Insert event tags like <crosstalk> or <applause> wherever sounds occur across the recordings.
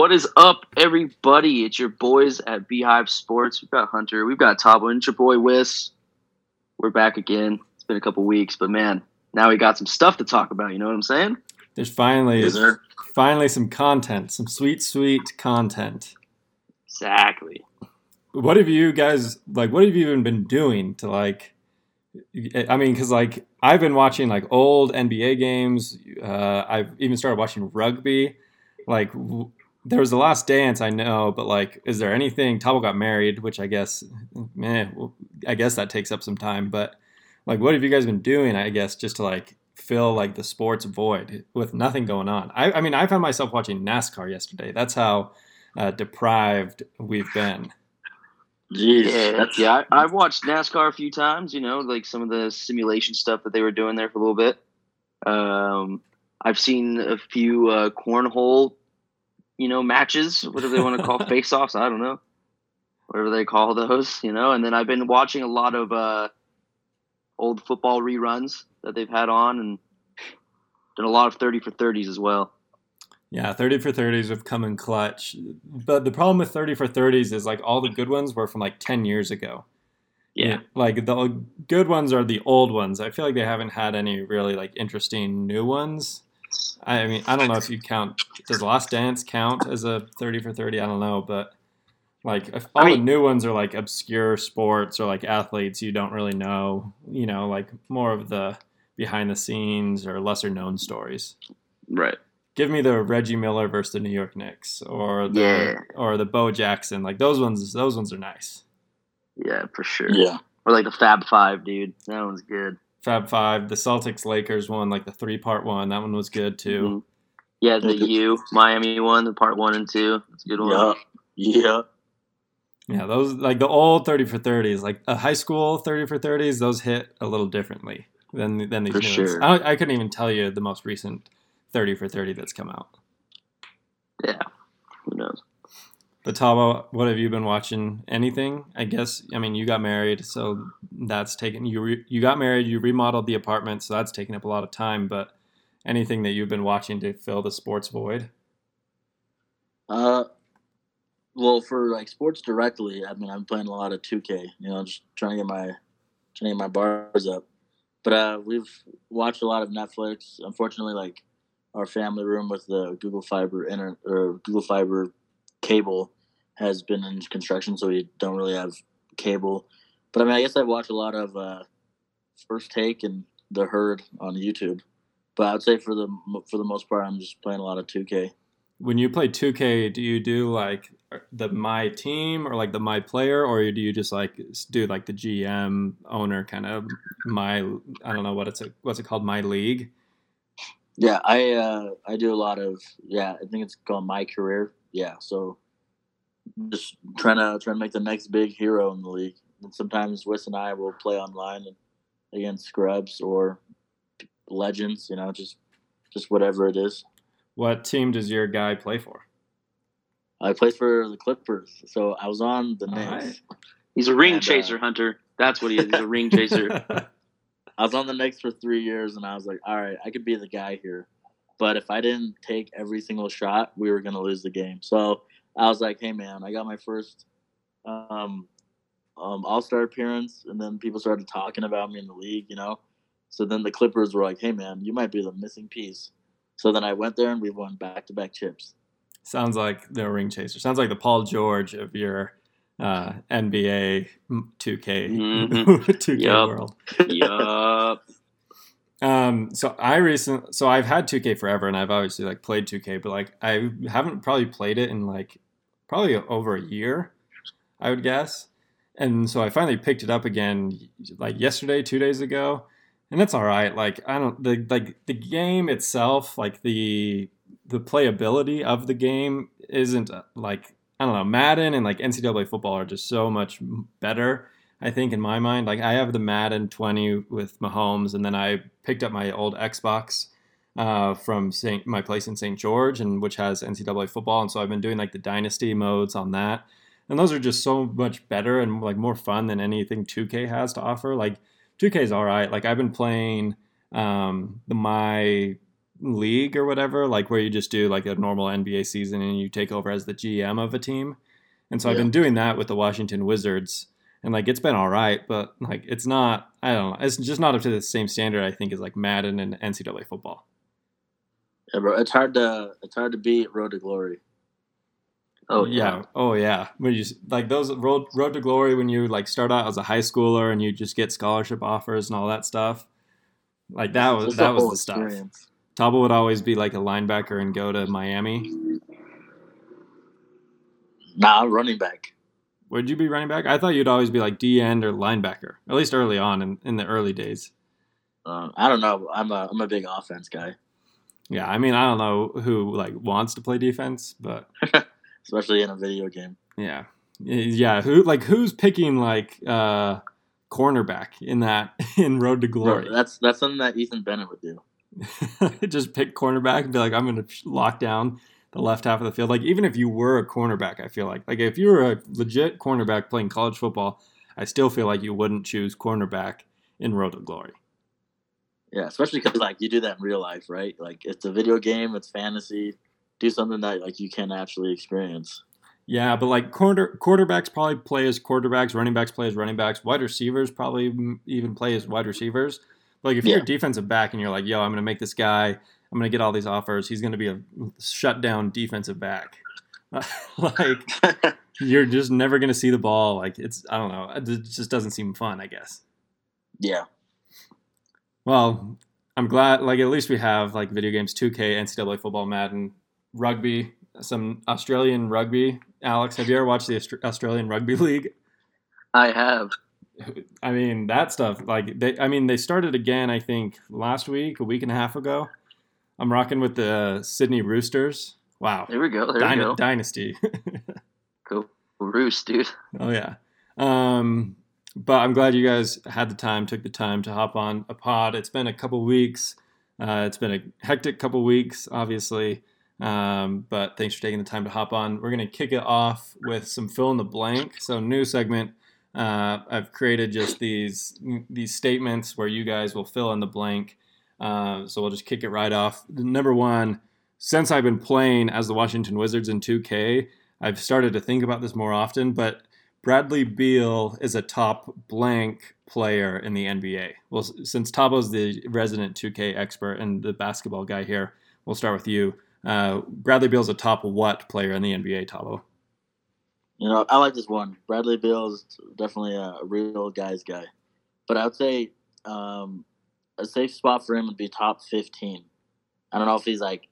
What is up, everybody? It's your boys at Beehive Sports. We've got Hunter, we've got Thabo, and it's your boy Wiss. We're back again. It's been a couple weeks, but man, now we got some stuff to talk about. You know what I'm saying? There's finally Yes, sir. finally some content, some sweet, sweet content. Exactly. What have you guys like? What have you even been doing to like? I mean, because like I've been watching like old NBA games. Uh, I've even started watching rugby. Like there was the Last Dance, I know, but like, is there anything? Thabo got married, which I guess, well, I guess that takes up some time. But like, what have you guys been doing? I guess just to like fill like the sports void with nothing going on. I, I mean, I found myself watching NASCAR yesterday. That's how uh, deprived we've been. Jeez, Yeah, that's yeah. I, I've watched NASCAR a few times. You know, like some of the simulation stuff that they were doing there for a little bit. Um, I've seen a few uh, cornhole, you know, matches. Whatever they want to call <laughs> face-offs. I don't know. Whatever they call those, you know. And then I've been watching a lot of uh, old football reruns that they've had on, and done a lot of thirty for thirties as well. Yeah, 30 for 30s have come in clutch. But the problem with 30 for 30s is like all the good ones were from like 10 years ago. Yeah. Like the good ones are the old ones. I feel like they haven't had any really like interesting new ones. I mean, I don't know if you count. Does Last Dance count as a 30 for 30? I don't know. But like if all I the new ones are like obscure sports or like athletes you don't really know, you know, like more of the behind the scenes or lesser known stories Right. give me the Reggie Miller versus the New York Knicks or the Yeah. or the Bo Jackson. Like those ones those ones are nice. Yeah, for sure. yeah. Or like the Fab Five, dude. That one's good. Fab Five, the Celtics Lakers one, like the three part one, that one was good too. Mhm. Yeah, the U Miami one, the part one and two. That's a good one. Yeah. Yeah. Yeah, those like the old thirty for thirties, like a high school thirty for thirties, those hit a little differently than than these For new ones. sure. I, I couldn't even tell you the most recent thirty for thirty that's come out. Yeah. Who knows? But Thabo, what have you been watching? Anything? I guess. I mean, you got married, so that's taken. You re, you got married. You remodeled the apartment, so that's taken up a lot of time. But anything that you've been watching to fill the sports void? Uh, well, for like sports directly, I mean, I'm playing a lot of 2K. You know, just trying to get my trying to get my bars up. But uh, we've watched a lot of Netflix. Unfortunately, like our family room with the Google Fiber inter or Google Fiber cable has been in construction, so we don't really have cable. But I mean, I guess I watch a lot of uh, First Take and The Herd on YouTube. But I would say for the for the most part, I'm just playing a lot of 2K. When you play 2K, do you do like the my team or like the my player, or do you just like do like the GM owner kind of my I don't know what it's what's it called my league? Yeah, I uh, I do a lot of yeah. I think it's called my career. Yeah, so just trying to trying to make the next big hero in the league. And sometimes Wes and I will play online against scrubs or legends. You know, just just whatever it is. What team does your guy play for? I play for the Clippers, so I was on the All Knicks. right. He's a ring And, uh, chaser, Hunter. That's what he is. He's a ring <laughs> chaser. <laughs> I was on the Knicks for three years, and I was like, all right, I could be the guy here. But if I didn't take every single shot, we were gonna lose the game. So I was like, hey man, I got my first um, um, All Star appearance, and then people started talking about me in the league, you know. So then the Clippers were like, hey man, you might be the missing piece. So then I went there, and we won back to back chips. Sounds like the ring chaser. Sounds like the Paul George of your uh, NBA 2K Mhm. 2K Yup. world. yup. Um, so I recent so I've had 2K forever, and I've obviously like played 2K, but like I haven't probably played it in like probably over a year, I would guess. And so I finally picked it up again like yesterday, two days ago, and that's all right. Like I don't the like the game itself, like the the playability of the game isn't uh, like I don't know Madden and like NCAA football are just so much better. I think in my mind, like I have the Madden 20 with Mahomes, and then I picked up my old Xbox uh, from Saint, my place in St. George, and which has NCAA football, and so I've been doing like the dynasty modes on that, and those are just so much better and like more fun than anything 2K has to offer. Like 2K is all right. Like I've been playing um, the my league or whatever, like where you just do like a normal NBA season and you take over as the GM of a team. And so I've been doing that with the Washington Wizards, and like it's been all right, but like it's not. I don't know. It's just not up to the same standard I think as like Madden and NCAA football. Yeah, bro. It's hard to it's hard to beat Road to Glory. Oh yeah. Oh yeah. When you like those road road to glory when you like start out as a high schooler and you just get scholarship offers and all that stuff. Like that was that the was the stuff. Thabo would always be like a linebacker and go to Miami. Nah, running back. Would you be running back? I thought you'd always be like D end or linebacker, at least early on in, in the early days. Uh, I don't know. I'm a I'm a big offense guy, Yeah, I mean, I don't know who like wants to play defense, but <laughs> especially in a video game. yeah, yeah. Who like who's picking like uh cornerback in that <laughs> in Road to Bro, Glory? that's that's something that Ethan Bennett would do. <laughs> just pick cornerback and be like, I'm going to lock down the left half of the field. Like even if you were a cornerback, I feel like like if you were a legit cornerback playing college football, I still feel like you wouldn't choose cornerback in Road to Glory. Yeah, especially because like you do that in real life, right? Like it's a video game, it's fantasy. Do something that like you can actually experience. Yeah, but like quarter quarterbacks probably play as quarterbacks, running backs play as running backs, wide receivers probably even play as wide receivers. Like if you're a defensive back and you're like, "Yo, I'm going to make this guy. I'm going to get all these offers. He's going to be a shut down defensive back." <laughs> like <laughs> you're just never going to see the ball. Like it's I don't know. It just doesn't seem fun. I guess. yeah, Well, I'm glad. Like at least we have like video games, 2K, NCAA football, Madden, rugby, some Australian rugby. Alex, have you ever watched the Aust- Australian Rugby <laughs> League? I have. I mean that stuff. Like they, I mean they started again. I think last week, a week and a half ago. I'm rocking with the Sydney Roosters. Wow, There we go. There Dyna- we go. dynasty. <laughs> Go Roost, dude. oh yeah. Um, but I'm glad you guys had the time, took the time to hop on a pod. It's been a couple weeks. Uh, it's been a hectic couple weeks, obviously. Um, but thanks for taking the time to hop on. We're gonna kick it off with some fill in the blank. So new segment. Uh, I've created just these these statements where you guys will fill in the blank. Uh, so we'll just kick it right off. Number one, since I've been playing as the Washington Wizards in 2K, I've started to think about this more often. But Bradley Beal is a top blank player in the NBA. Well, since Thabo's the resident 2K expert and the basketball guy here, we'll start with you. Uh, Bradley Beal's a top what player in the NBA, Thabo? you know I like this one. Bradley Beal's definitely a, a real guy's guy, but I would say um, a safe spot for him would be top fifteen. I don't know if he's like,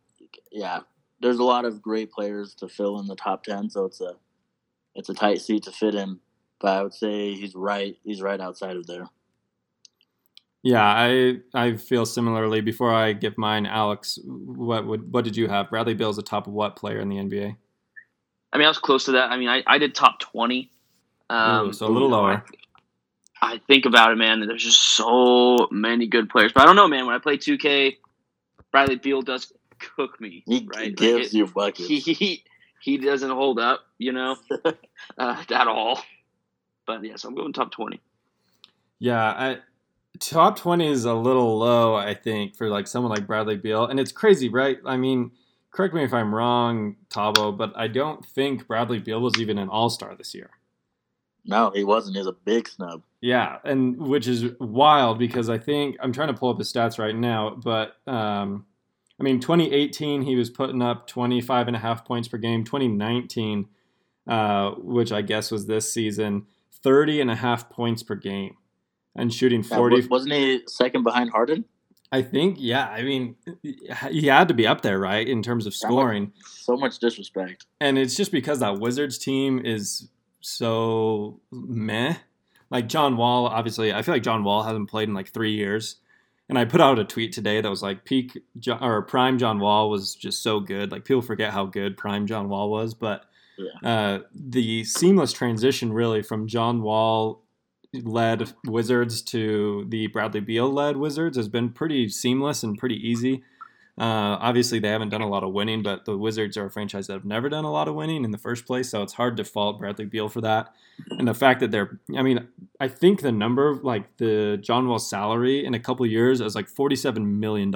yeah. There's a lot of great players to fill in the top ten, so it's a it's a tight seat to fit in. But I would say he's right. He's right outside of there. Yeah, I I feel similarly. Before I give mine, Alex, what would what did you have? Bradley Beal's a top of what player in the NBA? I mean, I was close to that. I mean, I, I did top 20. Um, Ooh, so a little lower. I, I think about it, man. There's just so many good players. But I don't know, man. When I play 2K, Bradley Beal does cook me, He right? Like, it- you buckets. he, he he doesn't hold up, you know, <laughs> uh, at all. But yeah, so I'm going top 20. Yeah, I, top twenty is a little low, I think, for like someone like Bradley Beal, and it's crazy, right? I mean, correct me if I'm wrong, Thabo, but I don't think Bradley Beal was even an All Star this year. No, he wasn't. He's a big snub. Yeah, and which is wild because I think I'm trying to pull up his stats right now, but um, I mean, 2018 he was putting up 25 and a half points per game. 2019, uh, which I guess was this season, 30 and a half points per game, and shooting 40. wa- wasn't he second behind Harden? I think, yeah. I mean, he had to be up there, right, in terms of scoring. So much disrespect. And it's just because that Wizards team is so meh. Like John Wall, obviously, I feel like John Wall hasn't played in like three years. And I put out a tweet today that was like peak Jo- or prime John Wall was just so good. Like people forget how good prime John Wall was, but uh, the seamless transition really from John Wall led Wizards to the Bradley Beal led Wizards has been pretty seamless and pretty easy. Uh, obviously, they haven't done a lot of winning, but the Wizards are a franchise that have never done a lot of winning in the first place, so it's hard to fault Bradley Beal for that. And the fact that they're, I mean, I think the number, like the John Wall salary in a couple years is like $47 million.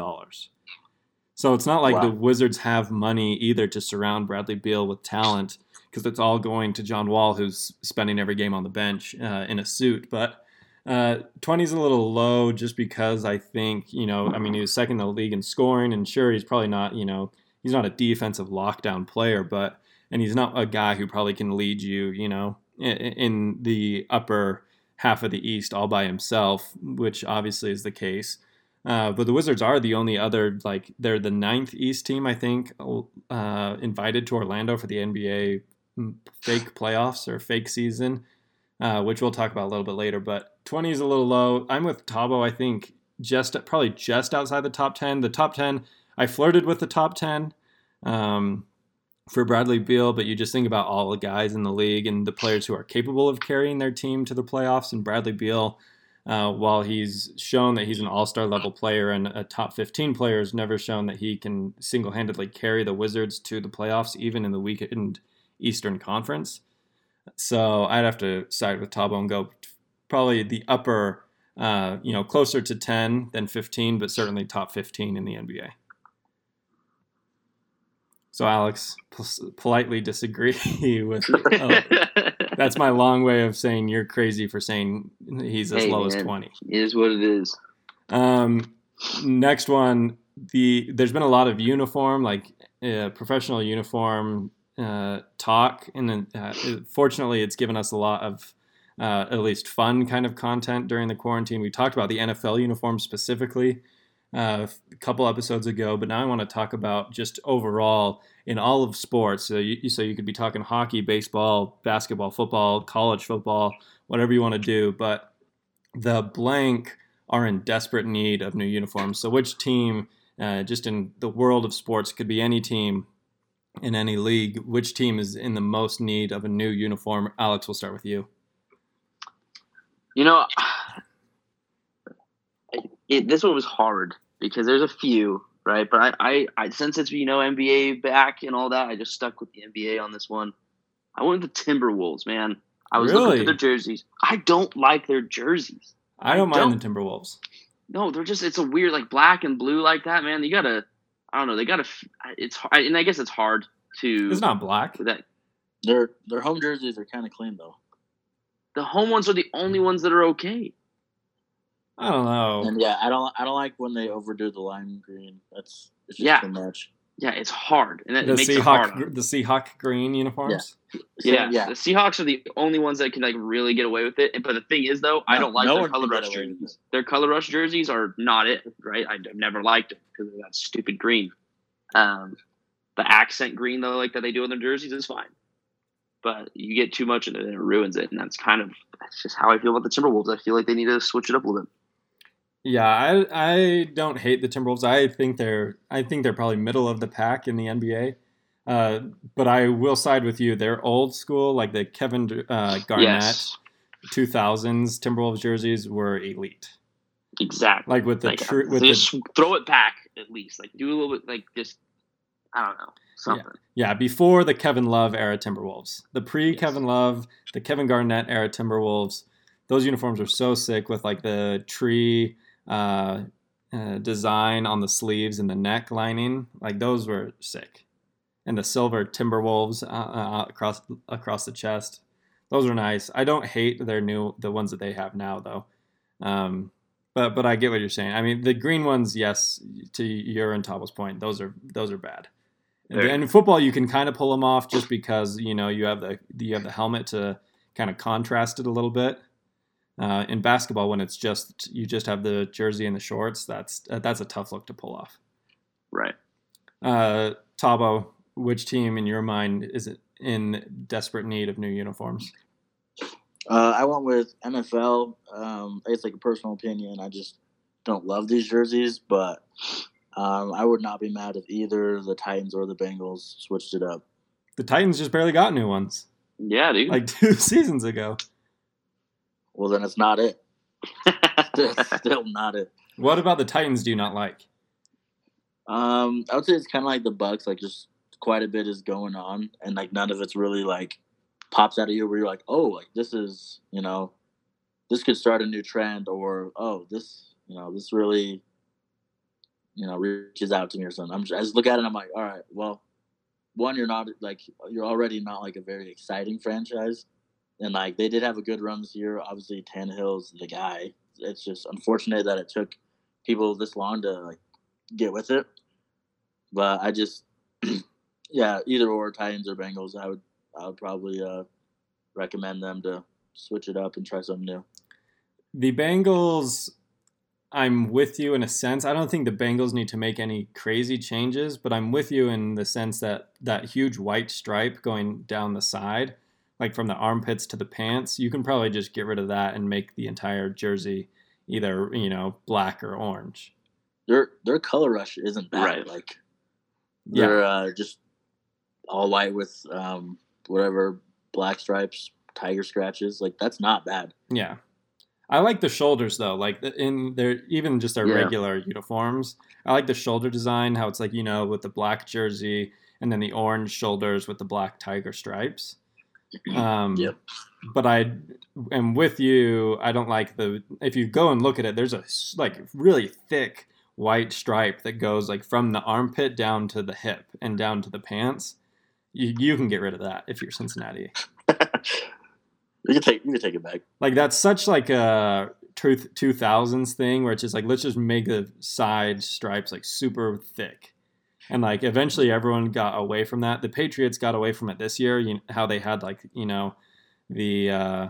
So it's not like Wow. the Wizards have money either to surround Bradley Beal with talent because it's all going to John Wall, who's spending every game on the bench uh, in a suit. But uh, 20 is a little low just because I think, you know, I mean, he was second in the league in scoring, and sure, he's probably not, you know, he's not a defensive lockdown player, but, and he's not a guy who probably can lead you, you know, in, in the upper half of the East all by himself, which obviously is the case. Uh, but the Wizards are the only other like they're the ninth East team I think uh, invited to Orlando for the NBA mm, fake playoffs or fake season, uh, which we'll talk about a little bit later. But 20 is a little low. I'm with Thabo. I think just probably just outside the top 10. The top 10, I flirted with the top 10 um, for Bradley Beal, but you just think about all the guys in the league and the players who are capable of carrying their team to the playoffs. And Bradley Beal uh, while he's shown that he's an all-star level player and a top 15 player, has never shown that he can single-handedly carry the Wizards to the playoffs, even in the weakened Eastern Conference. So I'd have to side with Thabo and go probably the upper, uh, you know, closer to 10 than 15, but certainly top 15 in the NBA. So Alex, pol- politely disagree <laughs> with. Oh, <laughs> that's my long way of saying you're crazy for saying he's as Hey, low as man. 20. It is what it is. Um, next one, the there's been a lot of uniform, like uh, professional uniform uh, talk, and then, uh, fortunately, it's given us a lot of uh, at least fun kind of content during the quarantine. We talked about the NFL uniform specifically uh, a couple episodes ago, but now I want to talk about just overall in all of sports. So you, so you could be talking hockey, baseball, basketball, football, college football, whatever you want to do, but the blank are in desperate need of new uniforms. So which team, uh, just in the world of sports, could be any team in any league, which team is in the most need of a new uniform? Alex, we'll start with you. You know, <sighs> it, this one was hard because there's a few, right? But I, I, I, since it's you know NBA back and all that, I just stuck with the NBA on this one. I went with the Timberwolves, man. I was looking at their jerseys. I don't like their jerseys. I don't I mind the Timberwolves. No, they're just it's a weird like black and blue like that, man. You gotta, I don't know, they gotta. It's hard, and I guess it's hard to. It's not black. that. Their their home jerseys are kind of clean though, The home ones are the only ones that are okay. I don't know. and yeah, I don't I don't like when they overdo the lime green. That's it's just Yeah. too much. Yeah, it's hard, and that The makes it hard. Seahawk, the Seahawk green uniforms. So, Yeah, yeah. the Seahawks are the only ones that can like really get away with it. But the thing is, though, I don't like no their color rush jerseys. Their color rush jerseys are not it, right? I- I've never liked them because of that stupid green. Um, the accent green though, like that they do on their jerseys, is fine. But you get too much of it and it ruins it, and that's kind of that's just how I feel about the Timberwolves. I feel like they need to switch it up a little bit. Yeah, I I don't hate the Timberwolves. I think they're I think they're probably middle of the pack in the NBA. Uh, but I will side with you. They're old school, like the Kevin uh, Garnett Yes, 2000s Timberwolves jerseys were elite. exactly. Like with the Like, tr- with the throw it back at least. Like do a little bit, like just I don't know something. yeah before the Kevin Love era Timberwolves, the pre Kevin Love, the Kevin Garnett era Timberwolves. Those uniforms are so sick with like the tree uh, uh, design on the sleeves and the neck lining. Like those were sick, and the silver Timberwolves uh, uh, across across the chest. Those are nice. I don't hate their new the ones that they have now though. Um, but but I get what you're saying. I mean, the green ones, yes, to your and Thabo's point, those are those are bad. And, and in football, you can kind of pull them off just because you know you have the you have the helmet to kind of contrast it a little bit. Uh, in basketball, when it's just you just have the jersey and the shorts, that's uh, that's a tough look to pull off. Right. Uh, Thabo, which team in your mind is in desperate need of new uniforms? Uh, I went with NFL. Um, it's like a personal opinion. I just don't love these jerseys, but um, I would not be mad if either the Titans or the Bengals switched it up. The Titans just barely got new ones Yeah, dude. like <laughs> two seasons ago. Well, then it's not it. <laughs> It's still not it. What about the Titans? Do you not like? Um, I would say it's kind of like the Bucks. Like, just quite a bit is going on, and like none of it's really like pops out of you where you're like, oh, like this is you know, this could start a new trend, or oh, this you know, this really you know, reaches out to me or something. I'm just, I just look at it and I'm like, all right, well, one, you're not like you're already not like a very exciting franchise, and like they did have a good run this year. Obviously, Tannehill's the guy. It's just unfortunate that it took people this long to like get with it. But I just, <clears throat> yeah, either or Titans or Bengals, I would I would probably uh, recommend them to switch it up and try something new. The Bengals, I'm with you in a sense. I don't think the Bengals need to make any crazy changes, but I'm with you in the sense that that huge white stripe going down the side, like from the armpits to the pants, you can probably just get rid of that and make the entire jersey either, you know, black or orange. Their their color rush isn't bad. Right. Like Yeah. they're uh, just all white with um, whatever black stripes, tiger scratches. Like that's not bad. Yeah. I like the shoulders though, like in their even just their Yeah. regular uniforms. I like the shoulder design, how it's like you know with the black jersey and then the orange shoulders with the black tiger stripes. <clears throat> Um, Yep. But I am with you. I don't like the if you go and look at it. There's a like really thick white stripe that goes like from the armpit down to the hip and down to the pants. You, you can get rid of that if you're Cincinnati. <laughs> You can take you can take it back. like that's such like a truth 2000s thing where it's just like let's just make the side stripes like super thick. And like eventually everyone got away from that. The patriots got away from it this year you how they had like you know the uh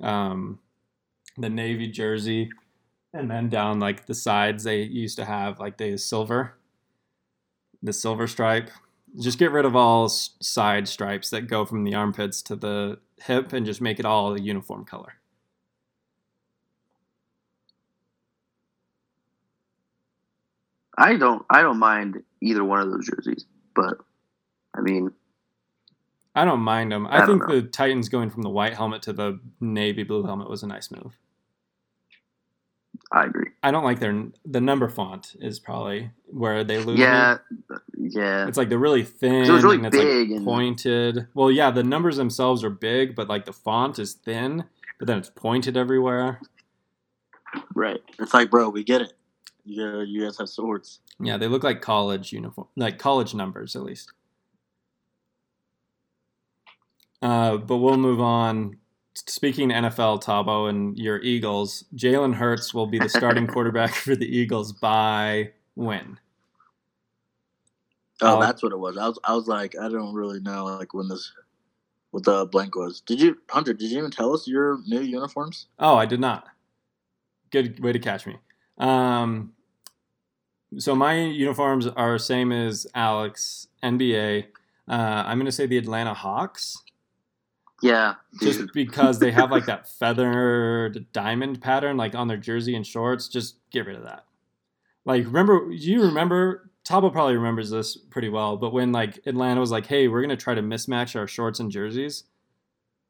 um the navy jersey and then down like the sides they used to have like the silver the silver stripe just get rid of all side stripes that go from the armpits to the hip and just make it all a uniform color. I don't I don't mind either one of those jerseys, but I mean, I don't mind them. I, I think the Titans going from the white helmet to the navy blue helmet was a nice move. I agree. I don't like their the number font is probably where they lose me. Yeah, yeah. It's like they're really thin it was really and it's big like and- pointed. Well, yeah, the numbers themselves are big, but like the font is thin, but then it's pointed everywhere. Right. It's like, bro, we get it. You uh, you guys have swords. Yeah, they look like college uniform, like college numbers at least. Uh, but we'll move on. Speaking NFL, Thabo and your Eagles, Jalen Hurts will be the starting <laughs> quarterback for the Eagles by when? Oh, Oh. that's what it was. I was I was like, I don't really know like when this what the blank was. Did you Hunter, did you even tell us your new uniforms? Oh, I did not. Good way to catch me. Um, so my uniforms are same as Alex NBA. Uh, I'm going to say the Atlanta Hawks. Yeah, just because they have like <laughs> that feathered diamond pattern like on their jersey and shorts just get rid of that. Like remember you remember Thabo probably remembers this pretty well but when like atlanta was like hey we're gonna try to mismatch our shorts and jerseys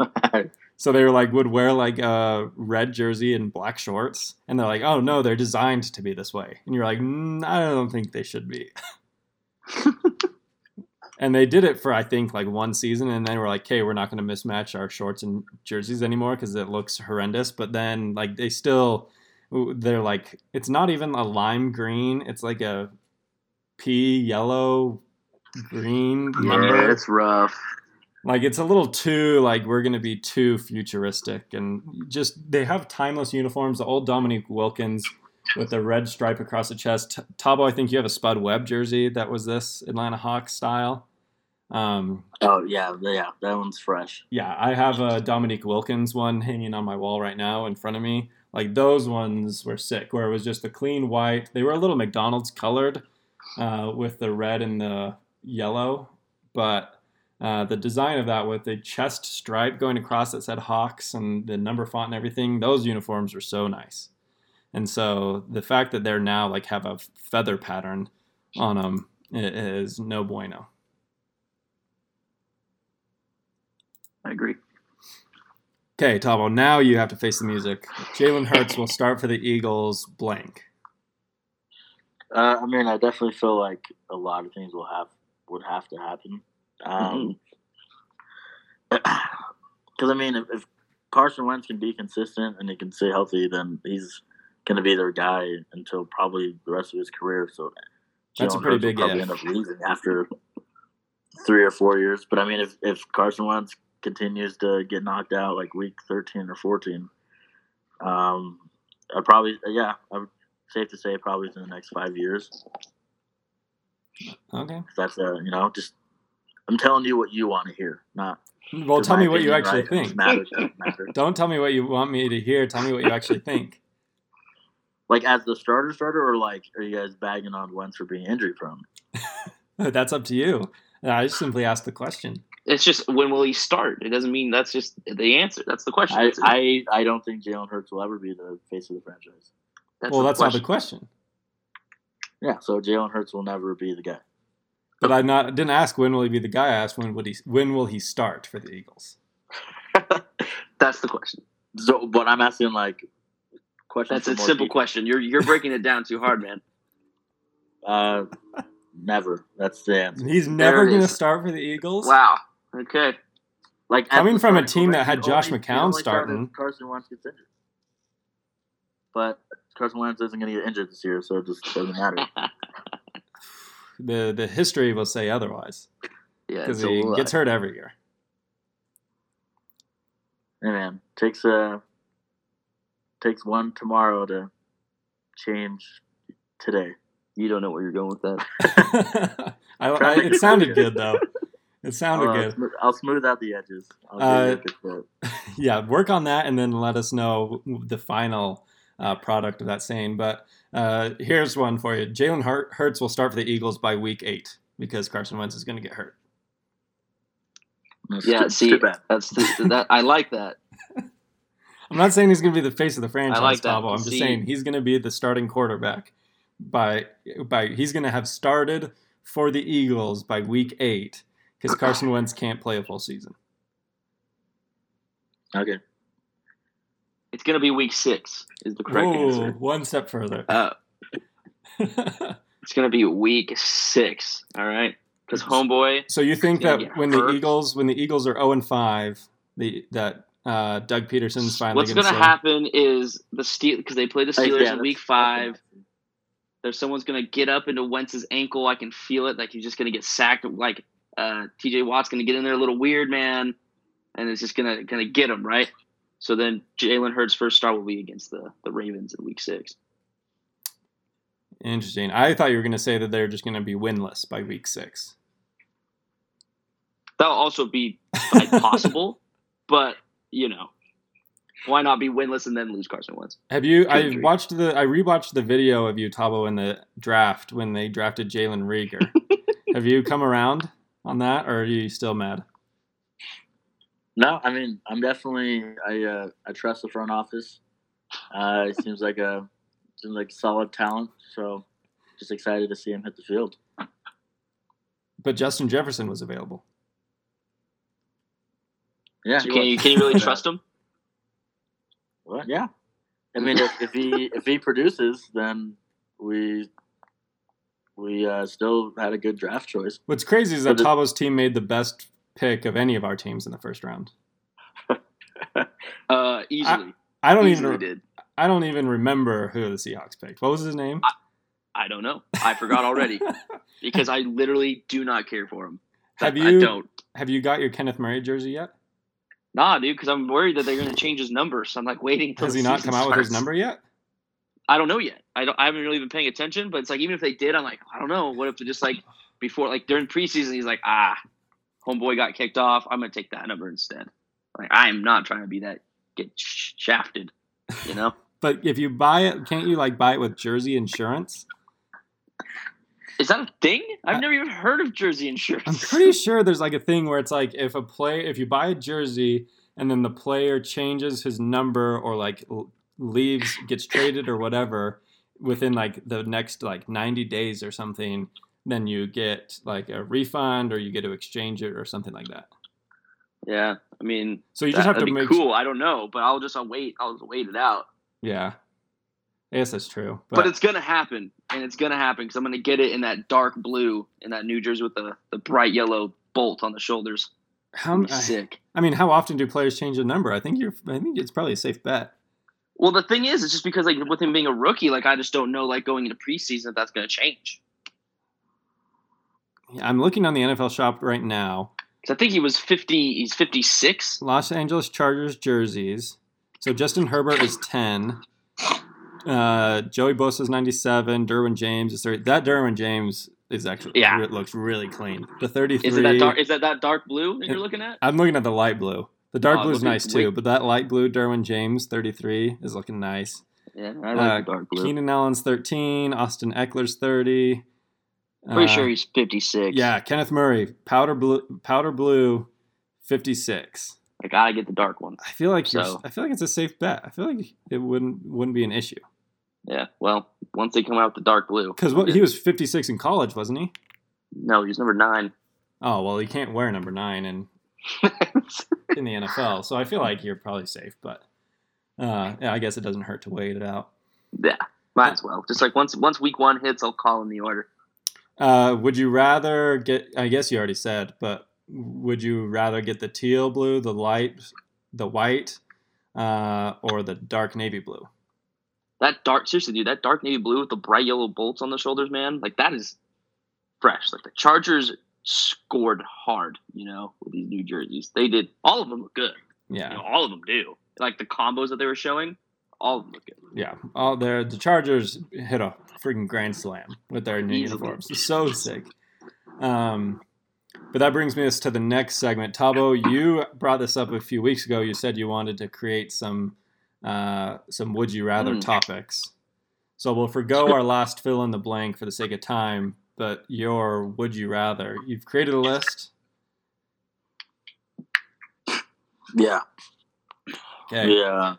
<laughs> so they were like would wear like a red jersey and black shorts and they're like oh no they're designed to be this way and you're like mm, i don't think they should be <laughs> and they did it for I think like one season, and then we're like, "Okay, we're not going to mismatch our shorts and jerseys anymore because it looks horrendous." But then like they still, they're like, it's not even a lime green; it's like a pea yellow green yeah, lumber. it's rough. Like it's a little too like we're going to be too futuristic, and just they have timeless uniforms. The old Dominique Wilkins with the red stripe across the chest. Thabo, I think you have a Spud Webb jersey that was this Atlanta Hawks style. Um, Oh yeah, yeah, that one's fresh. yeah, I have a Dominique Wilkins one hanging on my wall right now in front of me. Like those ones were sick, where it was just a clean white. They were a little McDonald's colored uh, with the red and the yellow, but uh, the design of that with the chest stripe going across that said Hawks and the number font and everything, those uniforms were so nice. And so the fact that they're now like have a feather pattern on them is no bueno. I agree. Okay, Thabo, now you have to face the music. Jalen Hurts will start for the Eagles blank. Uh, I mean, I definitely feel like a lot of things will have would have to happen. Um, <clears throat> because I mean, if, if Carson Wentz can be consistent and he can stay healthy, then he's going to be their guy until probably the rest of his career. So That's a pretty Hurts big probably end up leaving after three or four years. But I mean, if if Carson Wentz continues to get knocked out like week thirteen or fourteen, um, I probably yeah, I would safe to say probably within the next five years. Okay. That's a you know just I'm telling you what you want to hear, not Well, tell me what you actually right, think. Matters, doesn't. Don't tell me what you want me to hear. Tell me what you actually think. Like as the starter starter, or like are you guys bagging on Wentz for being injury prone? <laughs> That's up to you. I just simply asked the question. It's just when will he start? It doesn't mean that's just the answer. That's the question. I, I I don't think Jalen Hurts will ever be the face of the franchise. That's well, the that's not the question. Yeah, so Jalen Hurts will never be the guy. But I not didn't ask when will he be the guy. I asked when would he when will he start for the Eagles. <laughs> That's the question. So, but I'm asking like questions. That's for a more simple people. question. You're you're breaking it down too hard, man. <laughs> Uh, never. That's the answer. He's never going to start for the Eagles. Wow. Okay. Like Coming from a team that had Josh only- McCown only start if starting. Carson Wentz gets injured. But Carson Wentz isn't going to get injured this year, so it just doesn't matter. <laughs> <laughs> The the history will say otherwise Yeah. because he gets hurt every year. hey man, takes uh takes one tomorrow to change today. You don't know where you're going with that. <laughs> <laughs> I, I, it it sounded good though. It sounded I'll, uh, good. smooth, I'll smooth out the edges. I'll Uh, give you a good quote. yeah, work on that and then let us know the final uh, product of that saying. But uh, here's one for you: Jalen Hurt- Hurts will start for the Eagles by week eight because Carson Wentz is going to get hurt. It's yeah. too- See, too bad. that's the, that. I like that. I'm not saying he's going to be the face of the franchise, like that. Thabo. I'm just See- saying he's going to be the starting quarterback by by he's going to have started for the Eagles by week eight because <clears throat> Carson Wentz can't play a full season. Okay. It's gonna be week six. Is the correct Whoa, answer. one step further. Uh, <laughs> it's gonna be week six. All right. Because homeboy. So you think that get when the. Eagles when the Eagles are 0 and 5, the that uh, Doug Pederson's finally What's gonna gonna happen is the Steel because they play the Oh, Steelers yeah, in week five. enough. There's someone's gonna get up into Wentz's ankle. I can feel it. Like he's just gonna get sacked. Like uh, T.J. Watt's gonna get in there a little weird, man, and it's just gonna gonna get him right. So then Jalen Hurts' first start will be against the the Ravens in week six. Interesting. I thought you were gonna say that they're just gonna be winless by week six. That'll also be like, possible, <laughs> but you know, why not be winless and then lose Carson Wentz? Have you? I injury. watched the. I rewatched the video of you, Thabo, in the draft when they drafted Jalen Reagor. <laughs> Have you come around on that, or are you still mad? No, I mean I'm definitely I uh, I trust the front office. Uh, it seems like a seems like solid talent. So just excited to see him hit the field. But Justin Jefferson was available. Yeah, can you can you really trust him? <laughs> Well, yeah. I mean, if, if he if he produces, then we we uh, still had a good draft choice. What's crazy is that But Thabo's team made the best pick of any of our teams in the first round. <laughs> Uh, easily. I don't easily even. did. I don't even remember who the Seahawks picked. What was his name? I don't know. I forgot already <laughs> because I literally do not care for him. Have I you don't. have you got your Kenneth Murray jersey yet? Nah, dude, because I'm worried that they're going to change his number. So I'm like waiting. till Has he not come out with his number yet? I don't know yet. I don't. I haven't really been paying attention. But it's like even if they did, I'm like, I don't know. What if they just like before, like during preseason, he's like, ah, homeboy got kicked off. I'm gonna take that number instead. Like I'm not trying to be that get sh- shafted. You know. <laughs> But if you buy it, can't you like buy it with jersey insurance? Is that a thing? I've never even heard of jersey insurance. I'm pretty <laughs> sure there's like a thing where it's like if a play if you buy a jersey and then the player changes his number or like leaves gets traded or whatever within like the next like 90 days or something then you get like a refund or you get to exchange it or something like that. Yeah, I mean, So you that, just have to be make cool. I don't know, but I'll just I'll wait. I'll just wait it out. yeah. I guess that's true. But, it's gonna happen, and it's gonna happen because I'm gonna get it in that dark blue in that New Jersey with the the bright yellow bolt on the shoulders. how It'd I, sick. I mean, how often do players change their number? I think you're I think it's probably a safe bet. Well, the thing is, it's just because like with him being a rookie, like I just don't know, like going into preseason, if that's going to change. I'm looking on the NFL shop right now. I think he was fifty. He's fifty six. Los Angeles Chargers jerseys. So Justin Herbert is 10. Uh, Joey Bosa is 97. Derwin James is 30. That Derwin James is actually Yeah. it looks really clean. The 33. Is it that dark? Is that that dark blue that you're looking at? I'm looking at the light blue. The dark Oh, blue is nice too, wait. but that light blue Derwin James 33 is looking nice. Yeah, I like Uh, the dark blue. Keenan Allen's 13. Austin Ekeler's 30. Pretty Uh, sure he's fifty six. Yeah, Kenneth Murray, powder blue, powder blue, 56. I gotta get the dark one. I feel like So- I feel like it's a safe bet. I feel like it wouldn't wouldn't be an issue Yeah. Well, once they come out with the dark blue, because what he was 56 in college, wasn't he? no, he was number nine. Oh well, he can't wear number nine in <laughs> in the NFL, so I feel like you're probably safe. But uh, yeah, I guess it doesn't hurt to wait it out. yeah, might as well. Just like once once week one hits, I'll call in the order. Uh, would you rather get? I guess you already said, but would you rather get the teal blue, the light, the white, uh, or the dark navy blue? That dark, seriously, dude, that dark navy blue with the bright yellow bolts on the shoulders, man, like that is fresh. Like the Chargers scored hard, you know, with these new jerseys. They did. All of them look good. Yeah, You know, all of them do. Like the combos that they were showing, all of them look good. Yeah, all there. The Chargers hit a freaking grand slam with their new Easily. uniforms. So sick. Um, but that brings me us to the next segment. Thabo, you brought this up a few weeks ago. You said you wanted to create some uh, some would you rather Mm. topics. So we'll forego our last fill in the blank for the sake of time. But your would you rather? You've created a list. Yeah. Okay, Yeah.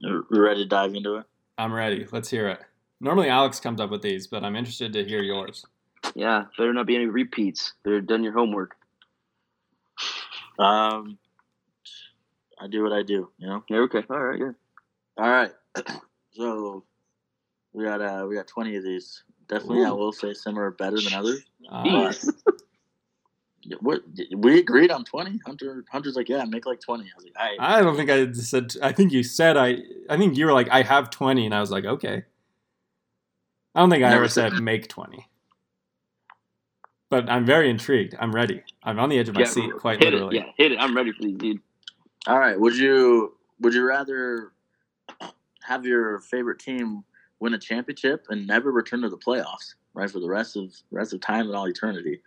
You ready to dive into it? I'm ready. Let's hear it. Normally Alex comes up with these, but I'm interested to hear yours. Yeah, better not be any repeats. Better done your homework. <laughs> Um, I do what I do, you know. Yeah, okay, all right, yeah. All right. <clears throat> So we got uh we got twenty of these. Definitely, I will say some are better than others. Uh, What we agreed on twenty. Hunter Hunter's like, yeah, make like twenty. I was like, right. I don't think I said. I think you said I. I think you were like, I have twenty, and I was like, okay. I don't think I Never ever said make twenty. But I'm very intrigued. I'm ready. I'm on the edge of my Yeah, seat, quite hit literally. It, yeah, hit it. I'm ready for these, dude. All right. Would you Would you rather have your favorite team win a championship and never return to the playoffs, right, for the rest of rest of time and all eternity,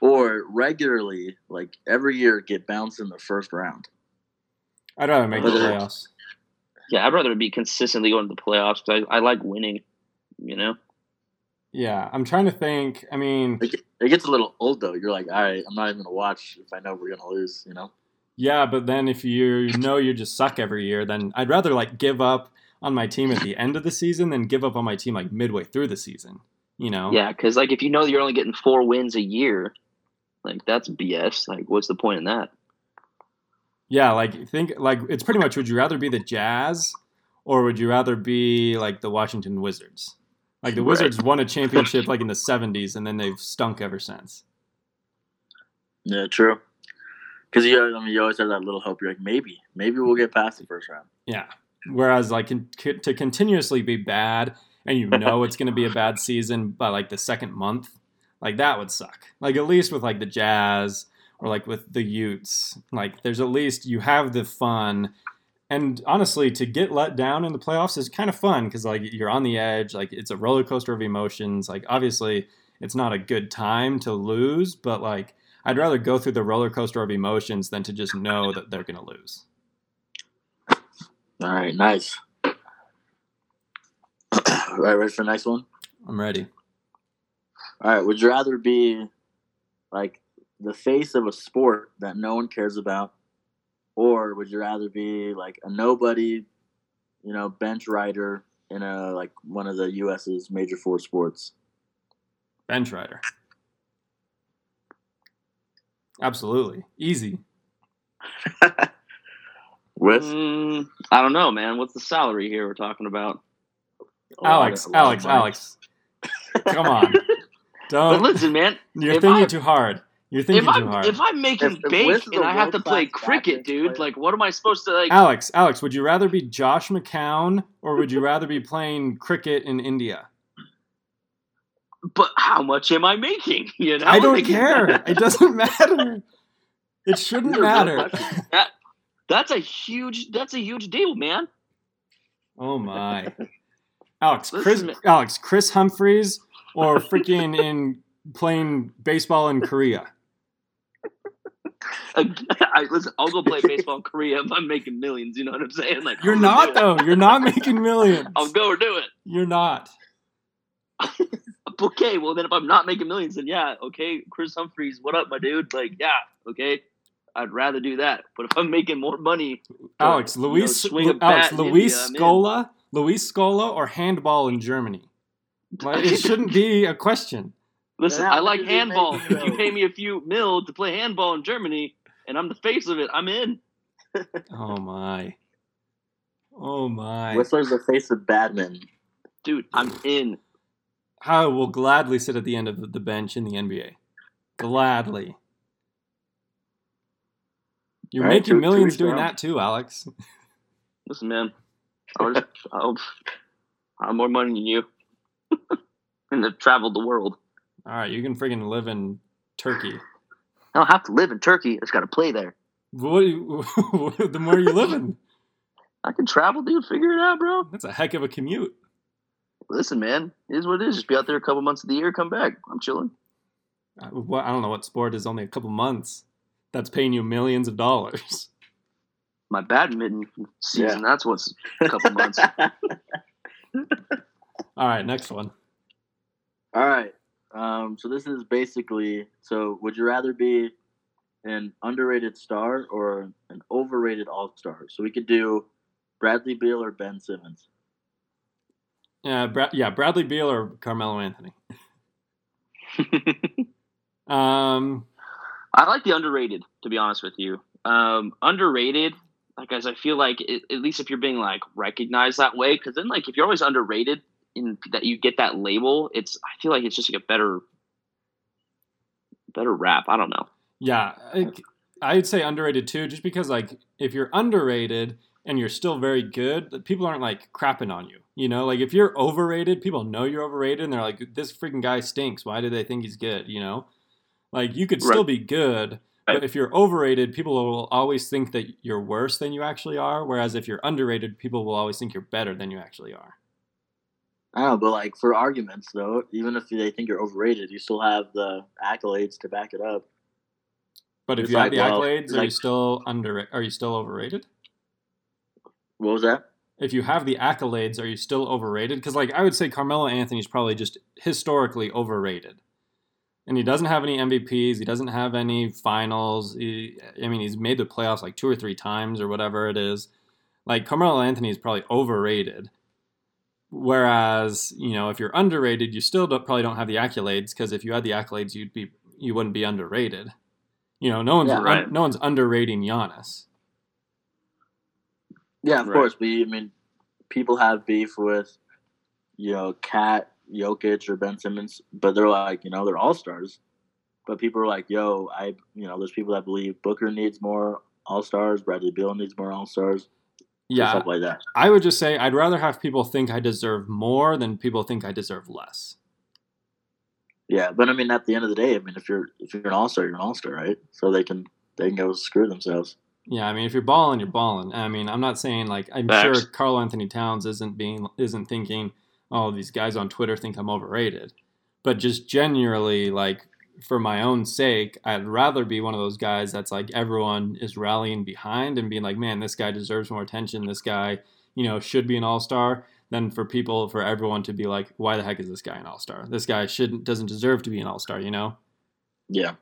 or regularly, like every year, get bounced in the first round? I'd rather make the Whether- playoffs. Yeah, I'd rather be consistently going to the playoffs because I, I like winning. You know, Yeah, I'm trying to think. I mean, it gets a little old though. You're like, all right, I'm not even gonna watch if I know we're gonna lose. You know? Yeah, but then if you know you just suck every year, then I'd rather like give up on my team at the end of the season than give up on my team like midway through the season. You know? yeah, because like if you know you're only getting four wins a year, like that's BS. Like, what's the point in that? Yeah, like think like it's pretty much would you rather be the Jazz or would you rather be like the Washington Wizards? Like the Right. Wizards won a championship <laughs> like in the 70s and then they've stunk ever since. Yeah, true. Because you, I mean, you always have that little hope. You're like, maybe, maybe we'll get past the first round. Yeah. Whereas like to continuously be bad and you know it's going to be a bad season by like the second month, like that would suck. Like at least with like the Jazz or like with the Utes, like there's at least you have the fun. And honestly, to get let down in the playoffs is kind of fun because like you're on the edge, like it's a roller coaster of emotions. Like obviously, it's not a good time to lose, but like I'd rather go through the roller coaster of emotions than to just know that they're going to lose. All right, nice. <coughs> All right, ready for the next one? I'm ready. All right, would you rather be like the face of a sport that no one cares about, or would you rather be like a nobody, you know, bench rider in a like one of the U.S.'s major four sports? Bench rider. Absolutely. Easy. <laughs> With Mm, I don't know, man. What's the salary here we're talking about? a Alex, of- a lot of Alex, money. Alex. Come on. <laughs> Don't. listen, man. You're thinking I- too hard. You're thinking too I'm hard. if I'm making If- if bank and I have to play cricket, dude, player- like what am I supposed to like? Alex, Alex, would you rather be Josh McCown or would you rather be playing cricket in India? But how much am I making? <laughs> You know, I don't Like, <laughs> care. It doesn't matter. It shouldn't matter. questions. <laughs> That's a huge. That's a huge deal, man. Oh my. Alex, Chris. Alex, Kris Humphries, or freaking in playing baseball in Korea. I, listen, I'll go play baseball in Korea if I'm making millions. You know what I'm saying? Like You're not though. You're not making millions. I'll go do it. You're not. <laughs> Okay, well then if I'm not making millions, then yeah, okay, Kris Humphries, what up, my dude? Like, yeah, okay, I'd rather do that. But if I'm making more money, Alex, you know, Luis, swing Alex, Luis India, Scola, Luis Scola, or handball in Germany. Like, it <laughs> shouldn't be a question. listen, Then I like much is he handball. making, If you pay me a few mil to play handball in Germany, and I'm the face of it, I'm in. <laughs> Oh my. Oh my. Whistler's the face of badminton. Dude, I'm in. I will gladly sit at the end of the bench in the NBA. Gladly. You're All right, making to- to millions each doing their that too, Alex. Listen, man, I'll <laughs> just, I'll, I have more money than you, <laughs> and have traveled the world. All right, you can friggin' live in Turkey. I don't have to live in Turkey. I just got to play there. What, <laughs> the more you live in, I can travel, dude. Figure it out, bro. that's a heck of a commute. Listen, man, it is what it is. Just be out there a couple months of the year, come back. I'm chilling. I, what, I don't know what sport is only a couple months. That's paying you millions of dollars. <laughs> My badminton season, Yeah. that's what's a couple months. <laughs> All right, next one. All right. Um, so this is basically so would you rather be an underrated star or an overrated all star? So we could do Bradley Beal or Ben Simmons. Yeah, Bra- yeah, Bradley Beal or Carmelo Anthony. <laughs> Um, I like the underrated, to be honest with you. Um, underrated, like as I feel like it, at least if you're being like recognized that way, because then like if you're always underrated in that you get that label, it's I feel like it's just like a better, better rap. I don't know. yeah, I, I'd say underrated too, just because like if you're underrated and you're still very good, people aren't like crapping on you. You know, like if you're overrated, people know you're overrated, and they're like, "This freaking guy stinks. Why do they think he's good?" You know, like you could still Right. be good, but if you're overrated, people will always think that you're worse than you actually are. Whereas if you're underrated, people will always think you're better than you actually are. I don't know, but like for arguments though, even if they think you're overrated, you still have the accolades to back it up. But if It's you have like, the well, accolades, are you still under? Are you still overrated? What was that? if you have the accolades, are you still overrated? Because like I would say Carmelo Anthony's probably just historically overrated, and he doesn't have any MVPs. He doesn't have any finals. He, I mean, he's made the playoffs like two or three times or whatever it is. Like Carmelo Anthony is probably overrated. Whereas you know if you're underrated, you still don't, probably don't have the accolades because if you had the accolades, you'd be you wouldn't be underrated. You know, no one's Yeah, un- no one's underrating Giannis. Yeah, of Right. course. But I mean, people have beef with, you know, KAT, Jokic, or Ben Simmons, but they're like, you know, they're all stars. But people are like, yo, I, you know, there's people that believe Booker needs more all stars, Bradley Beal needs more all stars, Yeah, stuff like that. I would just say I'd rather have people think I deserve more than people think I deserve less. Yeah, but I mean, at the end of the day, I mean, if you're if you're an all star, you're an all star, right? So they can they can go screw themselves. Yeah, I mean, if you're balling, you're balling. I mean, I'm not saying like I'm Facts. sure Karl-Anthony Towns isn't being isn't thinking, oh, these guys on Twitter think I'm overrated, but just generally like for my own sake, I'd rather be one of those guys that's like everyone is rallying behind and being like, man, this guy deserves more attention. This guy, you know, should be an all star. Than for people, for everyone to be like, why the heck is this guy an all star? This guy shouldn't doesn't deserve to be an all star. You know. Yeah,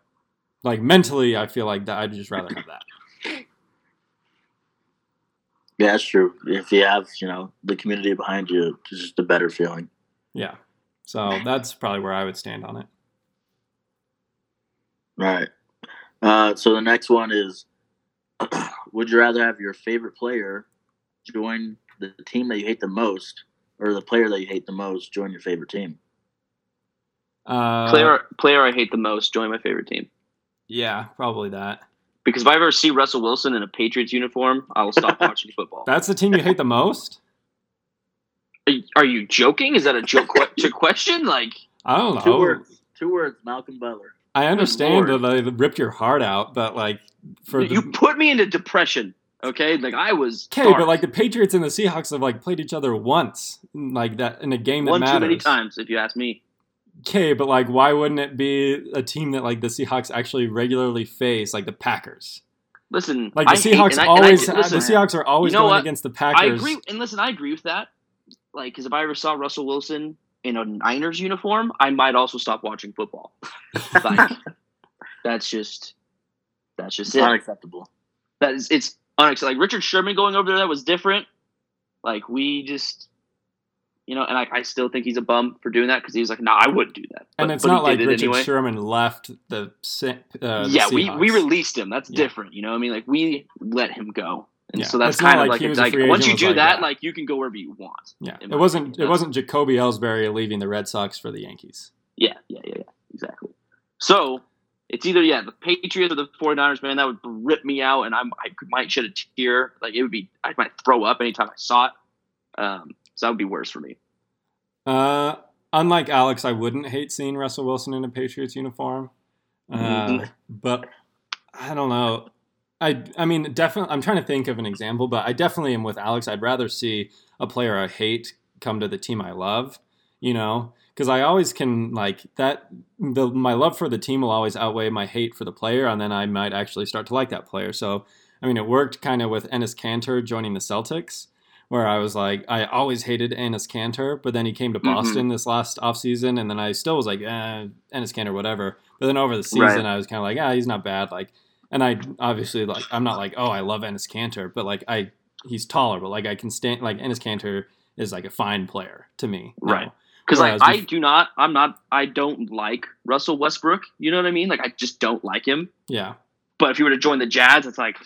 like mentally i feel like that i'd just rather have that yeah, that's true. If you have you know the community behind you, it's just a better feeling. yeah so that's probably where i would stand on it All right. Uh, so the next one is: <clears throat> Would you rather have your favorite player join the team that you hate the most, or the player that you hate the most join your favorite team? uh, player player I hate the most. Join my favorite team. Yeah, probably that. Because if I ever see Russell Wilson in a Patriots uniform, I will stop <laughs> watching football. That's the team you hate the most. Are you, are you joking? Is that a joke que- <laughs> question? Like, I don't Two know. words. Two words. Malcolm Butler. I understand that they ripped your heart out, but like for the, you put me into depression. Okay, like I was. okay, but like the Patriots and the Seahawks have like played each other once, like that in a game that one matters. too many times, if you ask me. Okay, but like, why wouldn't it be a team that like the Seahawks actually regularly face, like the Packers? Listen, Like the I hate- Seahawks I- I- always, listen, the Seahawks are always You know going what? against the Packers. I agree, and listen, I agree with that. Like, because if I ever saw Russell Wilson in a Niners uniform, I might also stop watching football. <laughs> Like, that's just, that's just It's it. unacceptable. That is, it's unacceptable. Like Richard Sherman going over there, that was different. Like we just, you know, and I, I still think he's a bum for doing that because he was like, "No, I wouldn't do that." and it's but not like Richard anyway. Sherman left the, uh, the yeah, we, we released him. That's Yeah. different. You know, what I mean, like we let him go, and Yeah. so that's It's kind of like like, he it's was a like once you do like that, that. like you can go wherever you want. Yeah, it wasn't. opinion. It wasn't Jacoby Ellsbury leaving the Red Sox for the Yankees. Yeah, yeah, yeah, yeah, exactly. So it's either yeah, the Patriots or the 49ers, man, that would rip me out, and I'm, I might shed a tear. Like it would be, I might throw up anytime I saw it. Um, so that would be worse for me. Uh, unlike Alex, I wouldn't hate seeing Russell Wilson in a Patriots uniform. Uh, Mhm. But I don't know. I I mean, definitely. I'm trying to think of an example, but I definitely am with Alex. I'd rather see a player I hate come to the team I love. You know, because I always can like that. The my love for the team will always outweigh my hate for the player, and then I might actually start to like that player. So, I mean, it worked kind of with Enes Kanter joining the Celtics where I was like, I always hated Enes Kanter, but then he came to Mhm. Boston this last offseason, and then I still was like, eh, Enes Kanter, whatever. But then over the season, Right. I was kind of like, ah, he's not bad. Like, and I obviously like, I'm not like, oh, I love Enes Kanter, but like, I he's taller, but like, I can stand like Enes Kanter is like a fine player to me, now. Right. Because like I do not, I'm not, I don't like Russell Westbrook. You know what I mean? Like I just don't like him. Yeah, But if you were to join the Jazz, it's like,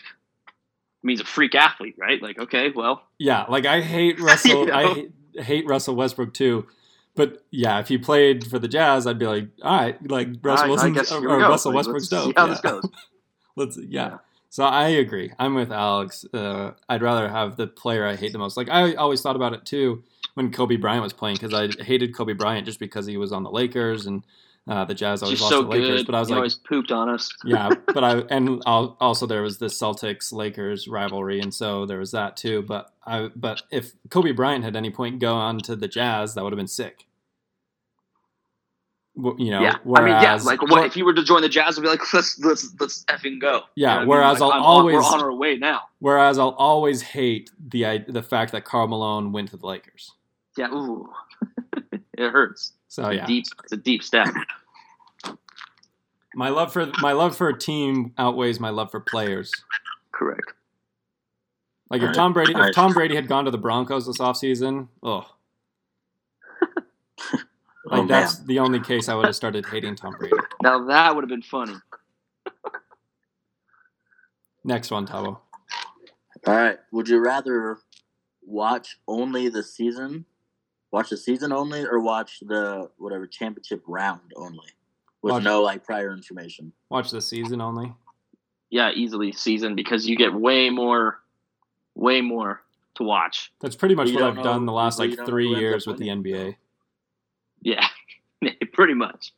I mean, he's a freak athlete, right? Like okay, well, yeah. Like I hate <laughs> Russell. You I hate, hate Russell Westbrook too. But yeah, if he played for the Jazz, I'd be like, all right, like Russell Wilson or, or. Russell Like, Westbrook's let's see dope. how yeah. this goes. <laughs> Let's yeah. Yeah. So I agree. I'm with Alex. Uh, I'd rather have the player I hate the most. Like I always thought about it too when Kobe Bryant was playing because I hated Kobe Bryant just because he was on the Lakers and uh, the Jazz always Just lost so the Lakers. good. But I was he like, always pooped on us. <laughs> yeah. <laughs> But I and al- also there was the Celtics Lakers rivalry, and so there was that too. But I but if Kobe Bryant had any point go on to the Jazz, that would have been sick. You know, yeah, whereas, I mean, yeah. Like, what if you were to join the Jazz? I'd be like, let's let's let's effing go. Yeah, You know I mean? whereas Like, I'll I'm always- we're on our way now. Whereas I'll always hate the the fact that Karl Malone went to the Lakers. Yeah, ooh, <laughs> it hurts. So It's yeah, deep. It's a deep step. My love for my love for a team outweighs my love for players. Correct. Like if Tom Brady if. Tom Brady had gone to the Broncos this offseason, <laughs> oh, like oh, that's man. the only case I would have started hating Tom Brady. Now that would have been funny. Next one, Thabo. All right. Would you rather watch only the season, watch the season only, or watch the whatever championship round only, with Watch- no like prior information? Watch the season only. Yeah, easily season because you get way more, way more to watch. That's pretty much You what I've know- done the last like three years with the NBA. <laughs> Yeah, <laughs> pretty much.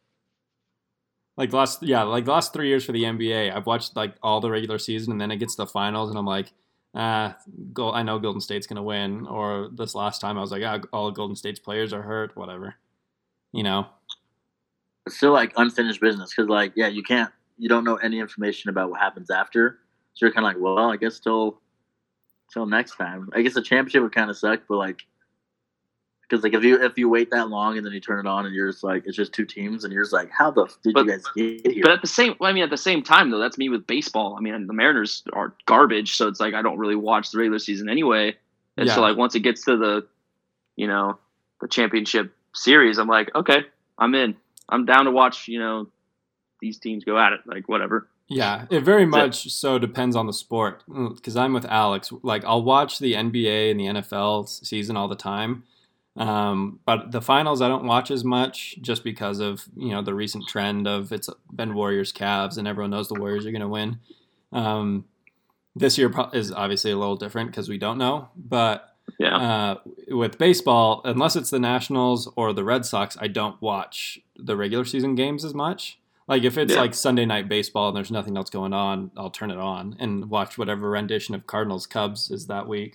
Like last yeah, like last three years for the NBA, I've watched like all the regular season, and then it gets to the finals, and I'm like, ah, go. I know Golden State's gonna win. Or this last time, I was like, ah, all Golden State's players are hurt, whatever. You know, It's still like unfinished business because like yeah, you can't, you don't know any information about what happens after, so you're kind of like, well, I guess till till next time. I guess the championship would kind of suck, but like. Because like if you if you wait that long and then you turn it on and you're just like it's just two teams and you're just like how the f- did But- you guys get here? But at the same, I mean, at the same time though, that's me with baseball. I mean, the Mariners are garbage, so it's like I don't really watch the regular season anyway. And Yeah. so like once it gets to the, you know, the championship series, I'm like, okay, I'm in. I'm down to watch. You know, these teams go at it. Like whatever. yeah, it very That's it. much so depends on the sport. Because I'm with Alex. Like I'll watch the NBA and the NFL season all the time, Um, but the finals I don't watch as much just because of you know the recent trend of it's been Warriors Cavs and everyone knows the Warriors are going to win. Um, this year is obviously a little different because we don't know, but Yeah. uh, with baseball, unless it's the Nationals or the Red Sox, I don't watch the regular season games as much. Like if it's Yeah. like Sunday night baseball and there's nothing else going on, I'll turn it on and watch whatever rendition of Cardinals Cubs is that week.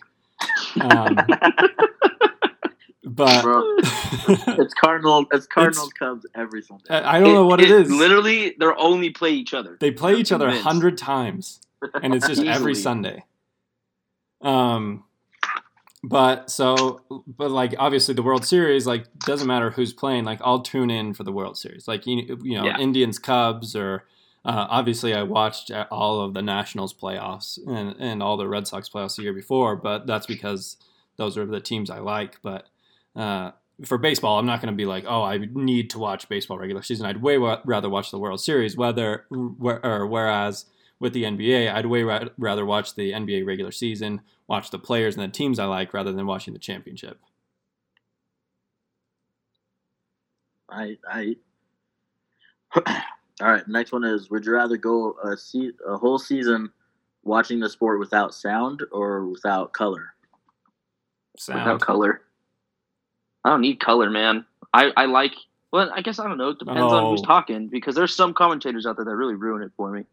Um, <laughs> but Bro, <laughs> it's Cardinal. It's Cardinals Cubs every Sunday. I I don't know what it is. Literally, they're only play each other. They play each other a hundred times, and it's just <laughs> every Sunday. Um, but so, but like obviously the World Series, like doesn't matter who's playing. Like I'll tune in for the World Series. Like you, you know, Yeah. Indians Cubs or. Uh, obviously, I watched uh, all of the Nationals playoffs and, and all the Red Sox playoffs the year before, but that's because those are the teams I like. But uh, for baseball, I'm not going to be like, oh, I need to watch baseball regular season. I'd way wa- rather watch the World Series. Whether or whereas with the NBA, I'd way ra- rather watch the NBA regular season, watch the players and the teams I like, rather than watching the championship. I I. <coughs> All right. Next one is: Would you rather go a se- a whole season watching the sport without sound or without color? Sound. Without color. I don't need color, man. I, I like. Well, I guess I don't know. It depends on who's Oh. talking because there's some commentators out there that really ruin it for me.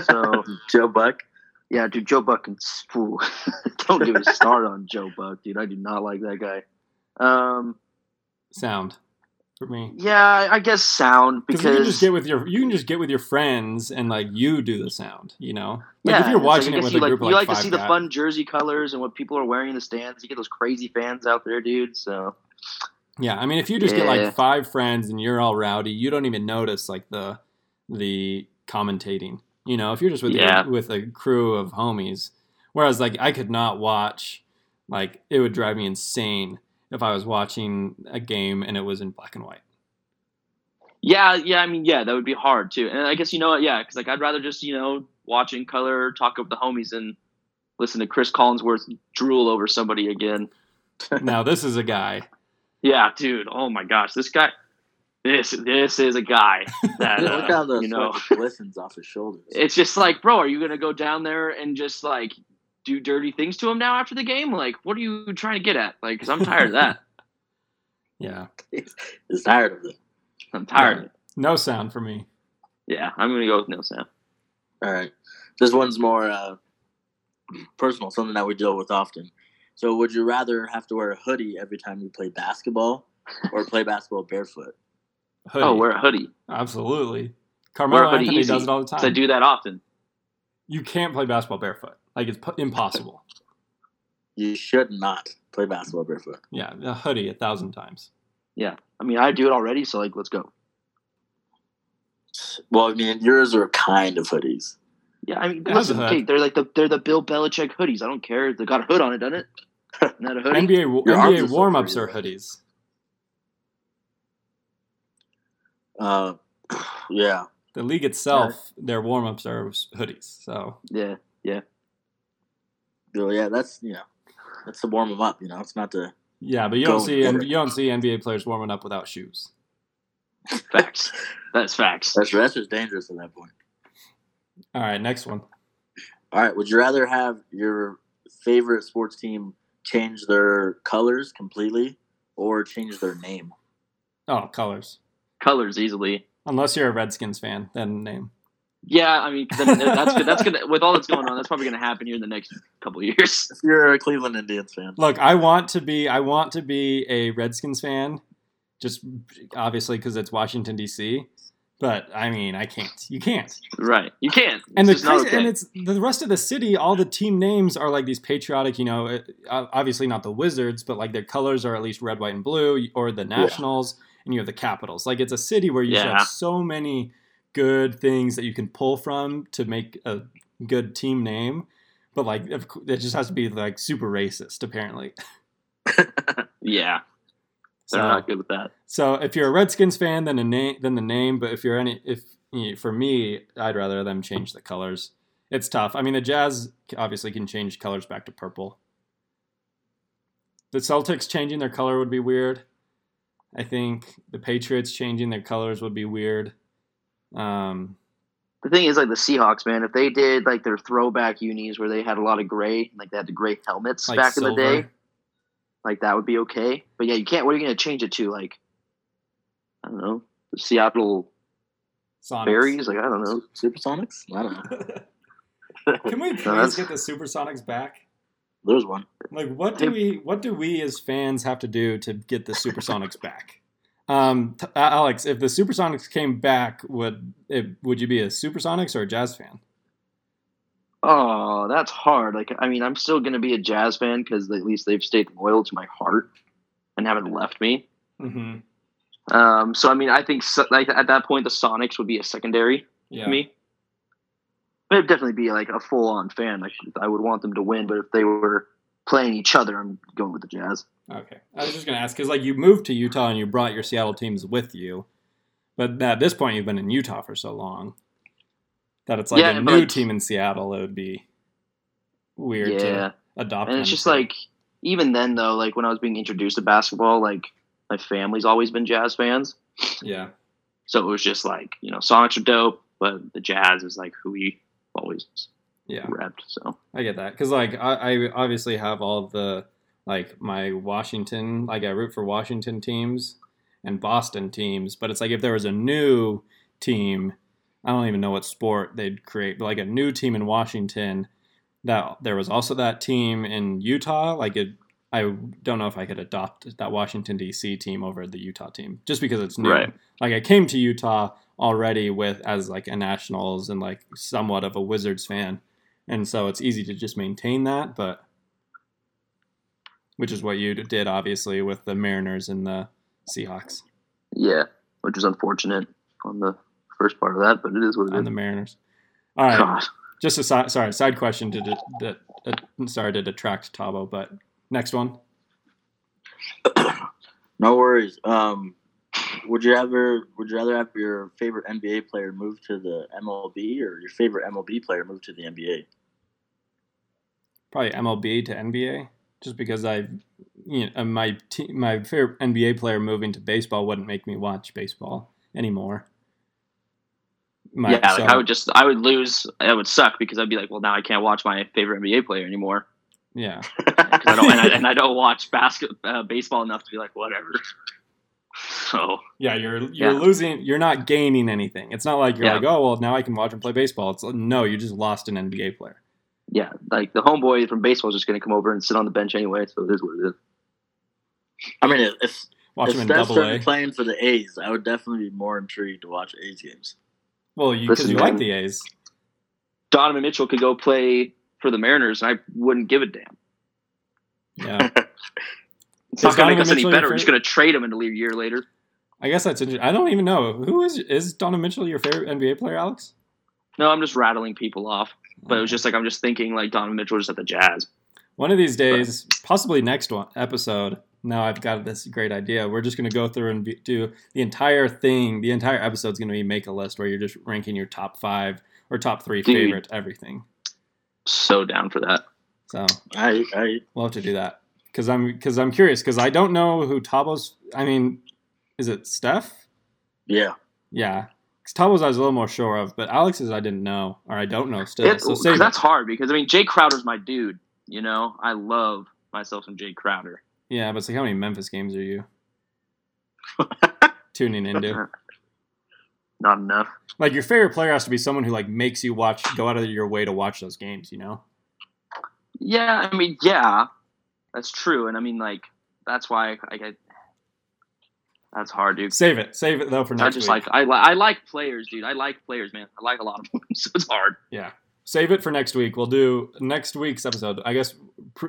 So <laughs> Joe Buck. yeah, dude, Joe Buck and Ooh, <laughs> don't get me started on Joe Buck, dude. I do not like that guy. Um, Sound for me. yeah, I I guess sound Because you can just get with your you can just get with your friends and like you do the sound, you know. Like yeah, if you're it's like, watching I it guess with you a like, group of you like, like to five see the fun jersey colors and what people are wearing in the stands. You get those crazy fans out there, dude. So Yeah, I mean, if you just get like five friends and you're all rowdy, you don't even notice like the the commentating. You know, if you're just with Yeah. your, with a crew of homies. Whereas, like, I could not watch. Like, it would drive me insane if I was watching a game and it was in black and white. Yeah, yeah. I mean, yeah, that would be hard too. And I guess you know what? Yeah, because like I'd rather just you know watch in color, talk with the homies, and listen to Cris Collinsworth drool over somebody again. <laughs> now, this is a guy. Yeah, dude. Oh my gosh, this guy. This this is a guy <laughs> that Look how uh, the you know. sweat glistens off his shoulders. It's just like, bro, are you gonna go down there and just like do dirty things to him now after the game? Like, what are you trying to get at? Like, because I'm tired of that. <laughs> Yeah, He's tired of it. I'm tired. of it. no sound for me. Yeah, I'm gonna go with no sound. All right. This one's more uh, personal, something that we deal with often. So, would you rather have to wear a hoodie every time you play basketball or play basketball barefoot? Hoodie. Oh, wear a hoodie. absolutely. Wear Carmelo hoodie Anthony easy, does it all the 'cause I time. do that often. You can't play basketball barefoot. Like it's pu- impossible. You should not play basketball barefoot. Yeah, a hoodie a thousand times. Yeah, I mean, I do it already, so like, let's go. Well, I mean, yours are kind of hoodies. Yeah, I mean, It listen, hood. okay, they're like the they're the Bill Belichick hoodies. I don't care. They got a hood on it, doesn't it? <laughs> Isn't a hoodie? NBA w- Your are NBA warm ups free, are though. hoodies. Uh, yeah. The league itself, their warm ups are hoodies. So Yeah, yeah, Well, yeah, that's, you know, that's to warm them up, you know, it's not to. yeah, but you don't see and you don't see NBA players warming up without shoes. <laughs> facts. That's facts. That's, that's just dangerous at that point. All right, next one. All right. Would you rather have your favorite sports team change their colors completely or change their name? Oh, colors. Colors easily. Unless you're a Redskins fan, then name. Yeah, I mean, 'cause then that's good. That's <laughs> gonna with all that's going on. That's probably gonna happen here in the next couple years. If you're a Cleveland Indians fan, Look, I want to be I want to be a Redskins fan, just obviously because it's Washington D.C. But I mean, I can't. You can't. Right? You can't. and the It's just not crazy, okay. and it's the rest of the city. All the team names are like these patriotic. You know, uh, obviously not the Wizards, but like their colors are at least red, white, and blue, or the Nationals, and you have the Capitals. Like it's a city where you Yeah. have so many good things that you can pull from to make a good team name. But like, it just has to be like super racist, apparently. <laughs> yeah, So, they're not good with that. so if you're a Redskins fan, then a name, then the name. But if you're any, if you know, for me, I'd rather them change the colors. It's tough. I mean, the Jazz obviously can change colors back to purple. the Celtics changing their color would be weird. I think the Patriots changing their colors would be weird. Um, The thing is, like the Seahawks, man, if they did like their throwback unis where they had a lot of gray, like they had the gray helmets like back in the day, like that would be okay. But yeah, you can't. What are you going to change it to? Like, I don't know, the Seattle Sonics. Berries. Like I don't know. Supersonics? I don't know. <laughs> <laughs> Can we No, please that's- get the Supersonics back? There's one. Like, what do we what do we as fans have to do to get the Supersonics <laughs> back? Um, t- uh, Alex, if the Supersonics came back, would it, would you be a Supersonics or a Jazz fan? Oh, that's hard. Like, I mean, I'm still going to be a Jazz fan because at least they've stayed loyal to my heart and haven't left me. Mm-hmm. Um, so I mean, I think so, like at that point, the Sonics would be a secondary Yeah. to me. It'd definitely be like a full on fan. I, should, I would want them to win, but if they were playing each other, I'm going with the Jazz. Okay. I was just gonna ask because like you moved to Utah and you brought your Seattle teams with you, but at this point you've been in Utah for so long that it's like Yeah, a new like- team in Seattle. It would be weird yeah, to adopt. and it's just to. like even then though, like when I was being introduced to basketball, like my family's always been Jazz fans, yeah, so it was just like you know Sonics are dope, but the Jazz is like who we always yeah. So I get that because like I, I obviously have all the like my Washington like I root for Washington teams and Boston teams, but it's like if there was a new team, I don't even know what sport they'd create, but like a new team in Washington that there was also that team in Utah, like it. I don't know if I could adopt that Washington D.C. team over the Utah team just because it's new. Right. Like I came to Utah already with as like a Nationals and like somewhat of a Wizards fan, and so it's easy to just maintain that. But which is what you did, obviously, with the Mariners and the Seahawks yeah, which was unfortunate on the first part of that, but it is what it and is. the Mariners. All right, God. just a side, sorry side question to de- de- uh, sorry to detract Thabo, but next one. <coughs> No worries. Um, would you ever would you rather have your favorite NBA player move to the MLB or your favorite MLB player move to the NBA? probably MLB to NBA, just because I, you know, my te- my favorite NBA player moving to baseball wouldn't make me watch baseball anymore. My, yeah, so- like I would just I would lose. It would suck because I'd be like, well, now I can't watch my favorite NBA player anymore. Yeah, <laughs> I don't, and, I, and I don't watch basket uh, baseball enough to be like whatever. So yeah, you're you're Yeah. losing. You're not gaining anything. It's not like you're Yeah. like, oh well, now I can watch and play baseball. It's like, no, you just lost an NBA player. yeah, like the homeboy from baseball is just going to come over and sit on the bench anyway. So it is what it is. I mean, if if, Watch if him in Steph double started playing for the A's, I would definitely be more intrigued to watch A's games. Well, you because Listen, you like the A's. Donovan Mitchell could go play for the Mariners, and I wouldn't give a damn. Yeah, <laughs> It's not going to make us any Mitchell your better. We're just going to trade him and a year later. I guess that's interesting. I don't even know who is is Donovan Mitchell your favorite NBA player, Alex? No, I'm just rattling people off. But it was just like I'm just thinking like Donovan Mitchell just at the Jazz. One of these days, possibly next one episode. Now I've got this great idea. We're just going to go through and be, do the entire thing. The entire episode's going to be make a list where you're just ranking your top five or top three Dude. favorite everything. So down for that. So I I we'll have to do that because I'm because I'm curious because I don't know who Thabo's. I mean, is it Steph? yeah. Yeah, Thabo's I was a little more sure of, but Alex's I didn't know or I don't know still. It- so save it. that's hard because I mean Jae Crowder's my dude. You know, I love myself some Jae Crowder. Yeah, but it's like how many Memphis games are you <laughs> tuning into? <laughs> Not enough. Like your favorite player has to be someone who like makes you watch, go out of your way to watch those games. You know? Yeah, I mean, yeah, that's true, and I mean, like, that's why I, I get. That's hard, dude. Save it, save it though for next. I just week. like I, I like players, dude. I like players, man. I like a lot of <laughs> them, so it's hard. yeah, save it for next week. We'll do next week's episode. I guess pr-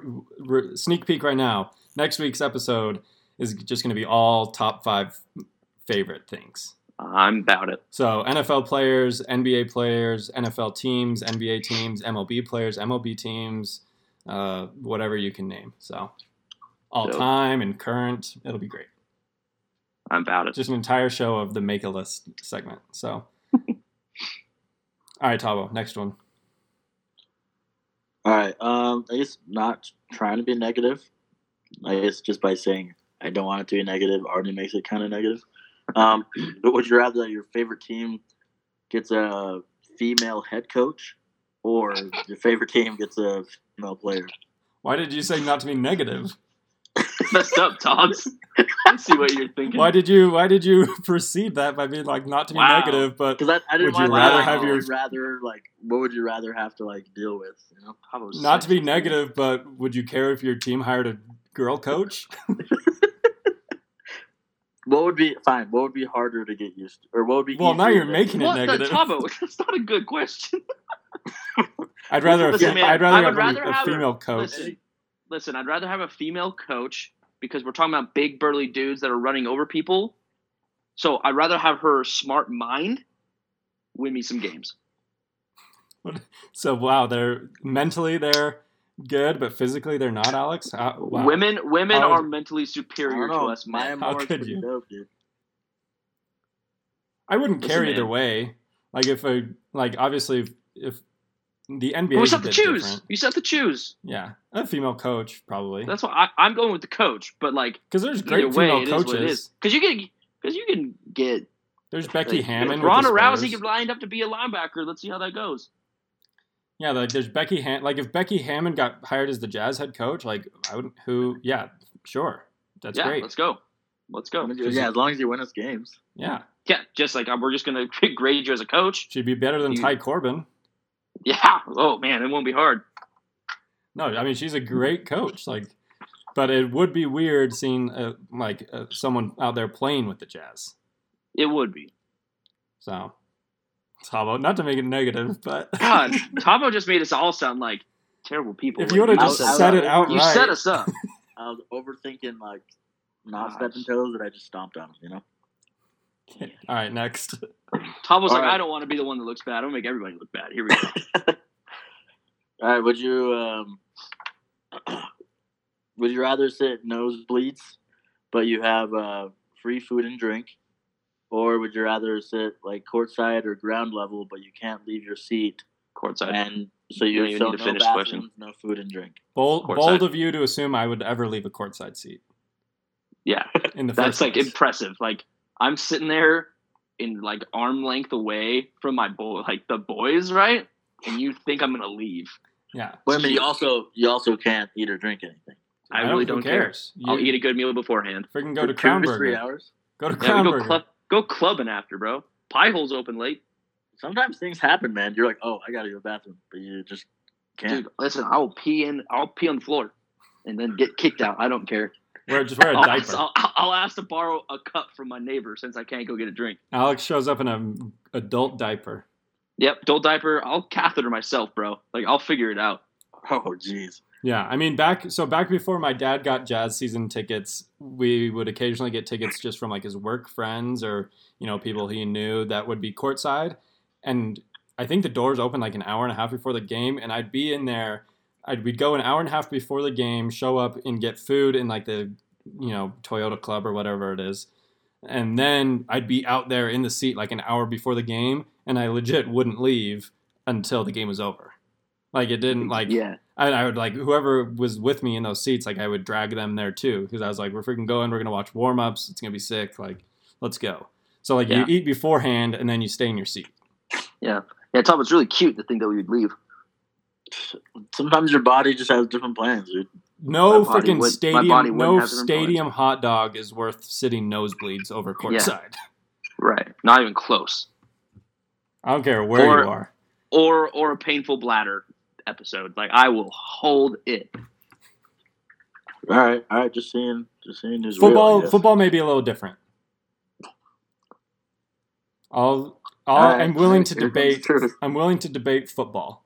r- sneak peek right now. Next week's episode is just going to be all top five favorite things. I'm about it. So NFL players, NBA players, NFL teams, NBA teams, MLB players, MLB teams, uh, whatever you can name. So all Dope. time and current, it'll be great. I'm about it. Just an entire show of the make a list segment. So, <laughs> all right, Thabo, next one. All right. Um, I guess not trying to be negative, I guess just by saying I don't want it to be negative already makes it kind of negative. Um, <clears throat> but would you rather that your favorite team gets a female head coach, or your favorite team gets a female player? Why did you say not to be negative? Messed up, Togs. Let's see what you're thinking. Why did you Why did you <laughs> proceed that by being like not to be Wow. negative? But I, I didn't Would you rather to have your- rather like what would you rather have to like deal with? You know, How not to be negative, but would you care if your team hired a girl coach? <laughs> <laughs> what would be fine? What would be harder to get used to, or what would be? Well, now you're making it What the negative. Thabo? That's not a good question. I'd rather a Listen, fe- man, I'd I rather would have rather a, a have a- female coach. Listen, listen. I'd rather have a female coach because we're talking about big burly dudes that are running over people. So I'd rather have her smart mind win me some games. <laughs> So wow, they're mentally they're good, but physically they're not. Alex, How- wow. Women, women How- are mentally superior to us, Maya man. How could you? dope. I wouldn't Listen, care either man. way. Like if a like obviously if, if the NBA But we is just a have to choose. different. You just have to choose. Yeah, a female coach probably That's why I, I'm going with the coach. But like because there's either great way, female it is coaches. Because you can, because you can get There's Becky Hammon. If with the Ronda Rousey Spurs. get lined up to be a linebacker. Let's see how that goes. Yeah, like there's Becky Ham- like if Becky Hammon got hired as the Jazz head coach, like I would who yeah, sure. That's yeah, great. let's go. Let's go. I yeah, as long as you win us games. Yeah. Yeah, just like we're just gonna <laughs> grade you as a coach. She'd be better than You- Ty Corbin. Yeah. Oh man, it won't be hard. No, I mean she's a great coach. Like, but it would be weird seeing uh, like uh, someone out there playing with the Jazz. It would be. So, how about not to make it negative, but <laughs> God, Thabo just made us all sound like terrible people. if you would have just was- I said was- it outright, you set us up. <laughs> I was overthinking like not Gosh. stepping toes that I just stomped on. You know. <laughs> All right, next. Thabo's like, All right. I don't want to be the one that looks bad. I'm gonna make everybody look bad. Here we go. <laughs> All right. Would you um, <clears throat> would you rather sit nosebleeds, but you have uh, free food and drink, or would you rather sit like courtside or ground level, but you can't leave your seat, Courtside. and so You you don't even so need to no finish the question. no food and drink. Bold, Courtside. bold of you to assume I would ever leave a courtside seat yeah, in the that's first like place. impressive. Like I'm sitting there in like arm length away from my boy, like the boys, right? And you think I'm gonna leave? yeah, Wait a minute. You also you also can't eat or drink anything. I, really who don't care. cares? I'll You eat a good meal beforehand. freaking go For to two Crown to three hours. Go to Yeah, go Burger. club, go clubbing after, bro. Pie hole's open late. Sometimes things happen, man. You're like, oh, I gotta go to the bathroom, but you just can't. Dude, listen, I'll pee in. I'll pee on the floor, and then get kicked out. I don't care. Wear just wear a I'll, diaper. I'll, I'll ask to borrow a cup from my neighbor since I can't go get a drink. Alex shows up in an adult diaper. Yep, adult diaper. I'll catheter myself, bro. Like I'll figure it out. Oh, jeez. Yeah, I mean back so back before my dad got jazz season tickets, we would occasionally get tickets just from like his work friends or you know people he knew that would be courtside, and I think the doors open like an hour and a half before the game, and I'd be in there. I'd we'd go an hour and a half before the game, show up and get food in like the you know Toyota Club or whatever it is, and then I'd be out there in the seat like an hour before the game, and I legit wouldn't leave until the game was over. Like it didn't like yeah, I, I would like whoever was with me in those seats, like I would drag them there too, because I was like, we're freaking going, we're gonna watch warm ups, it's gonna be sick, like let's go. So like Yeah. you eat beforehand and then you stay in your seat. yeah. Yeah, Tom, it's really cute to think that we would leave. Sometimes your body just has different plans, dude. No My body freaking would- my stadium, body no have different stadium hot dog is worth sitting nosebleeds over courtside. <laughs> Right. Not even close. I don't care where Or- you are. Or or a painful bladder episode. Like I will hold it. All right, all right. Just seeing, just seeing who's Football, real. Football may be a little different. I'll, I'll All right, I'm willing to debate. I'm willing to debate football.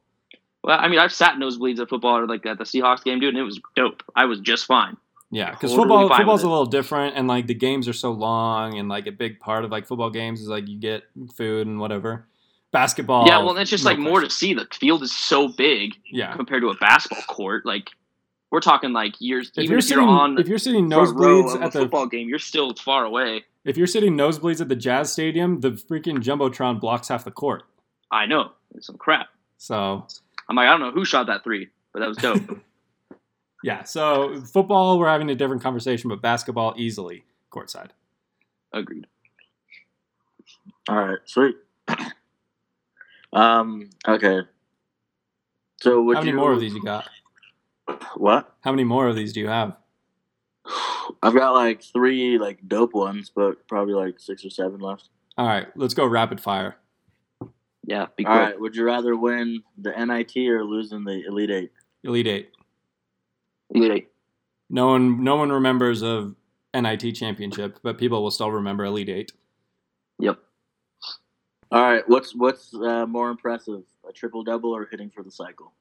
Well, I mean, I've sat nosebleeds at football or like at the Seahawks game, dude, and it was dope. I was just fine. Yeah, because Totally football football's a little different, and like the games are so long, and like a big part of like football games is like you get food and whatever. Basketball, yeah, well, it's just no like more to see. The field is so big yeah. compared to a basketball court. Like we're talking like years. If even you're if sitting, you're on if you're sitting nosebleeds at the, football game, you're still far away. if you're sitting nosebleeds at the Jazz Stadium, the freaking jumbotron blocks half the court. I know it's some crap. So I'm like, I don't know who shot that three, but that was dope. <laughs> Yeah. So football, we're having a different conversation, but basketball easily courtside. Agreed. All right, sweet. um. Okay. So would How many you, more of these you got? What? How many more of these do you have? <sighs> I've got like three like dope ones, but probably like six or seven left. All right, let's go rapid fire. Yeah, be All quick. right. Would you rather win the NIT or lose in the Elite Eight? Elite Eight. Elite Eight. No one, no one remembers of NIT championship, but people will still remember Elite Eight. Yep. All right. What's what's uh, more impressive, a triple double or hitting for the cycle?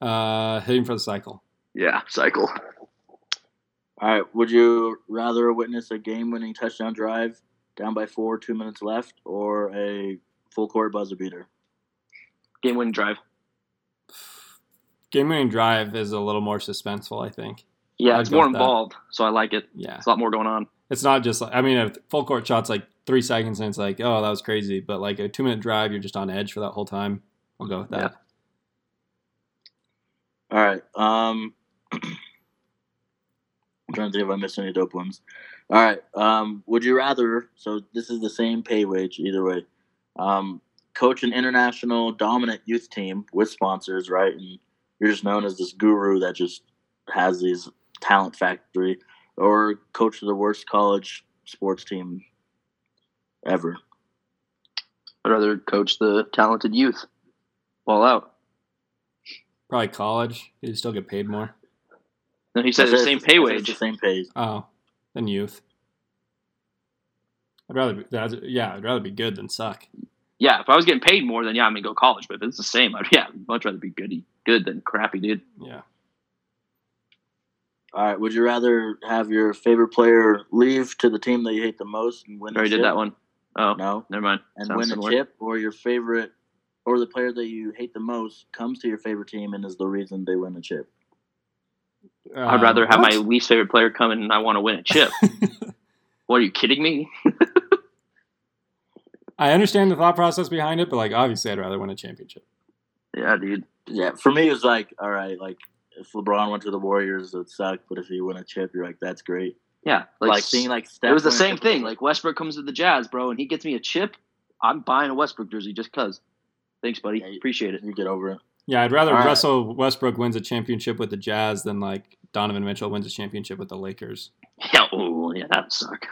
Uh, hitting for the cycle. Yeah, cycle. All right. Would you rather witness a game-winning touchdown drive down by four, two minutes left, or a full court buzzer beater? Game winning drive. Game winning drive is a little more suspenseful, I think. Yeah, I'd it's more with that. involved, so I like it. Yeah, It's a lot more going on. it's not just like I mean, a full court shot's like three seconds, and it's like, oh, that was crazy. But like a two minute drive, you're just on edge for that whole time. I'll go with that. Yeah. All right. Um, <clears throat> I'm trying to think if I missed any dope ones. All right. Um, would you rather? So this is the same pay wage either way. Um, coach an international dominant youth team with sponsors, right? And you're just known as this guru that just has these talent factory, or coach the worst college sports team ever. I'd rather coach the talented youth. Ball out. Probably college. You still get paid more. No, he said I the same pay wage. The same pay. Oh, than youth. I'd rather be, that's, yeah, I'd rather be good than suck. Yeah, if I was getting paid more, then yeah, I'm gonna go college. But if it's the same, I'd <laughs> yeah, I'd much rather be good, good than crappy, dude. Yeah. All right. Would you rather have your favorite player leave to the team that you hate the most and win? Already did that one. Oh, No, never mind. and Sounds win similar. a chip, or your favorite, or the player that you hate the most comes to your favorite team and is the reason they win a chip. I'd Uh, rather have what? my least favorite player come in and I want to win a chip. <laughs> what are you kidding me? <laughs> I understand the thought process behind it, but like obviously, I'd rather win a championship. yeah, dude. Yeah, for me, it was like, all right, like if LeBron went to the Warriors, it would suck, but if he win a chip, you're like, that's great. Yeah, Like, like, seeing like Steph it was the same thing. Like Westbrook comes to the Jazz, bro, and he gets me a chip. I'm buying a Westbrook jersey just cause. Thanks, buddy. Yeah, you- Appreciate it. you get over it. Yeah, I'd rather All right. Russell Westbrook wins a championship with the Jazz than like Donovan Mitchell wins a championship with the Lakers. <laughs> Yeah, ooh, yeah, that would suck.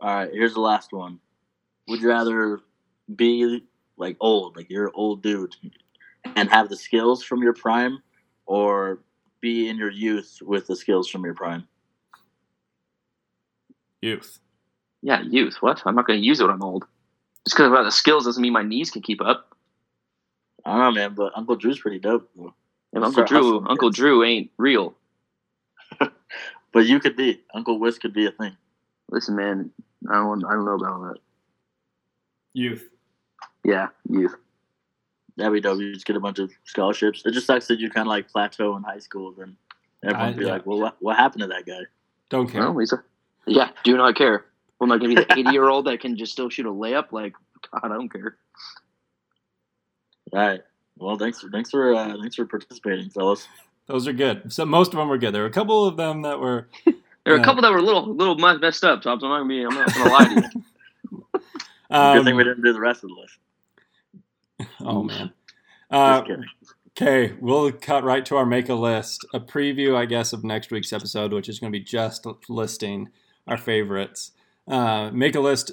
All right, here's the last one. Would you rather be like old, like you're an old dude, and have the skills from your prime, or be in your youth with the skills from your prime? Youth. Yeah, youth. What? I'm not going to use it when I'm old. Just because I have the skills doesn't mean my knees can keep up. I don't know, man, but Uncle Drew's pretty dope. though. If Uncle Drew, Uncle. Drew ain't real. <laughs> But you could be Uncle Whis could be a thing. Listen, man, I don't, I don't know about all that. Youth. Yeah, youth. That'd be dope. You just get a bunch of scholarships. It just sucks that you kind of like plateau in high school. Then everyone I- be yeah. like, "Well, what, what happened to that guy?" Don't care. Well, Lisa. Yeah, do not care. Well, am I going to be the <laughs> 80 year old that can just still shoot a layup? Like, God, I don't care. All right. Well, thanks. For, thanks for uh, thanks for participating, fellas. Those are good. So most of them were good. There were a couple of them that were. There are Yeah. a couple that were a little, little messed up, Tops. I'm not gonna be. I'm not gonna lie to you. <laughs> Good thing Um, we didn't do the rest of the list. oh man. Uh. Okay, we'll cut right to our make a list. A preview, I guess, of next week's episode, which is going to be just listing our favorites. Uh, make a list.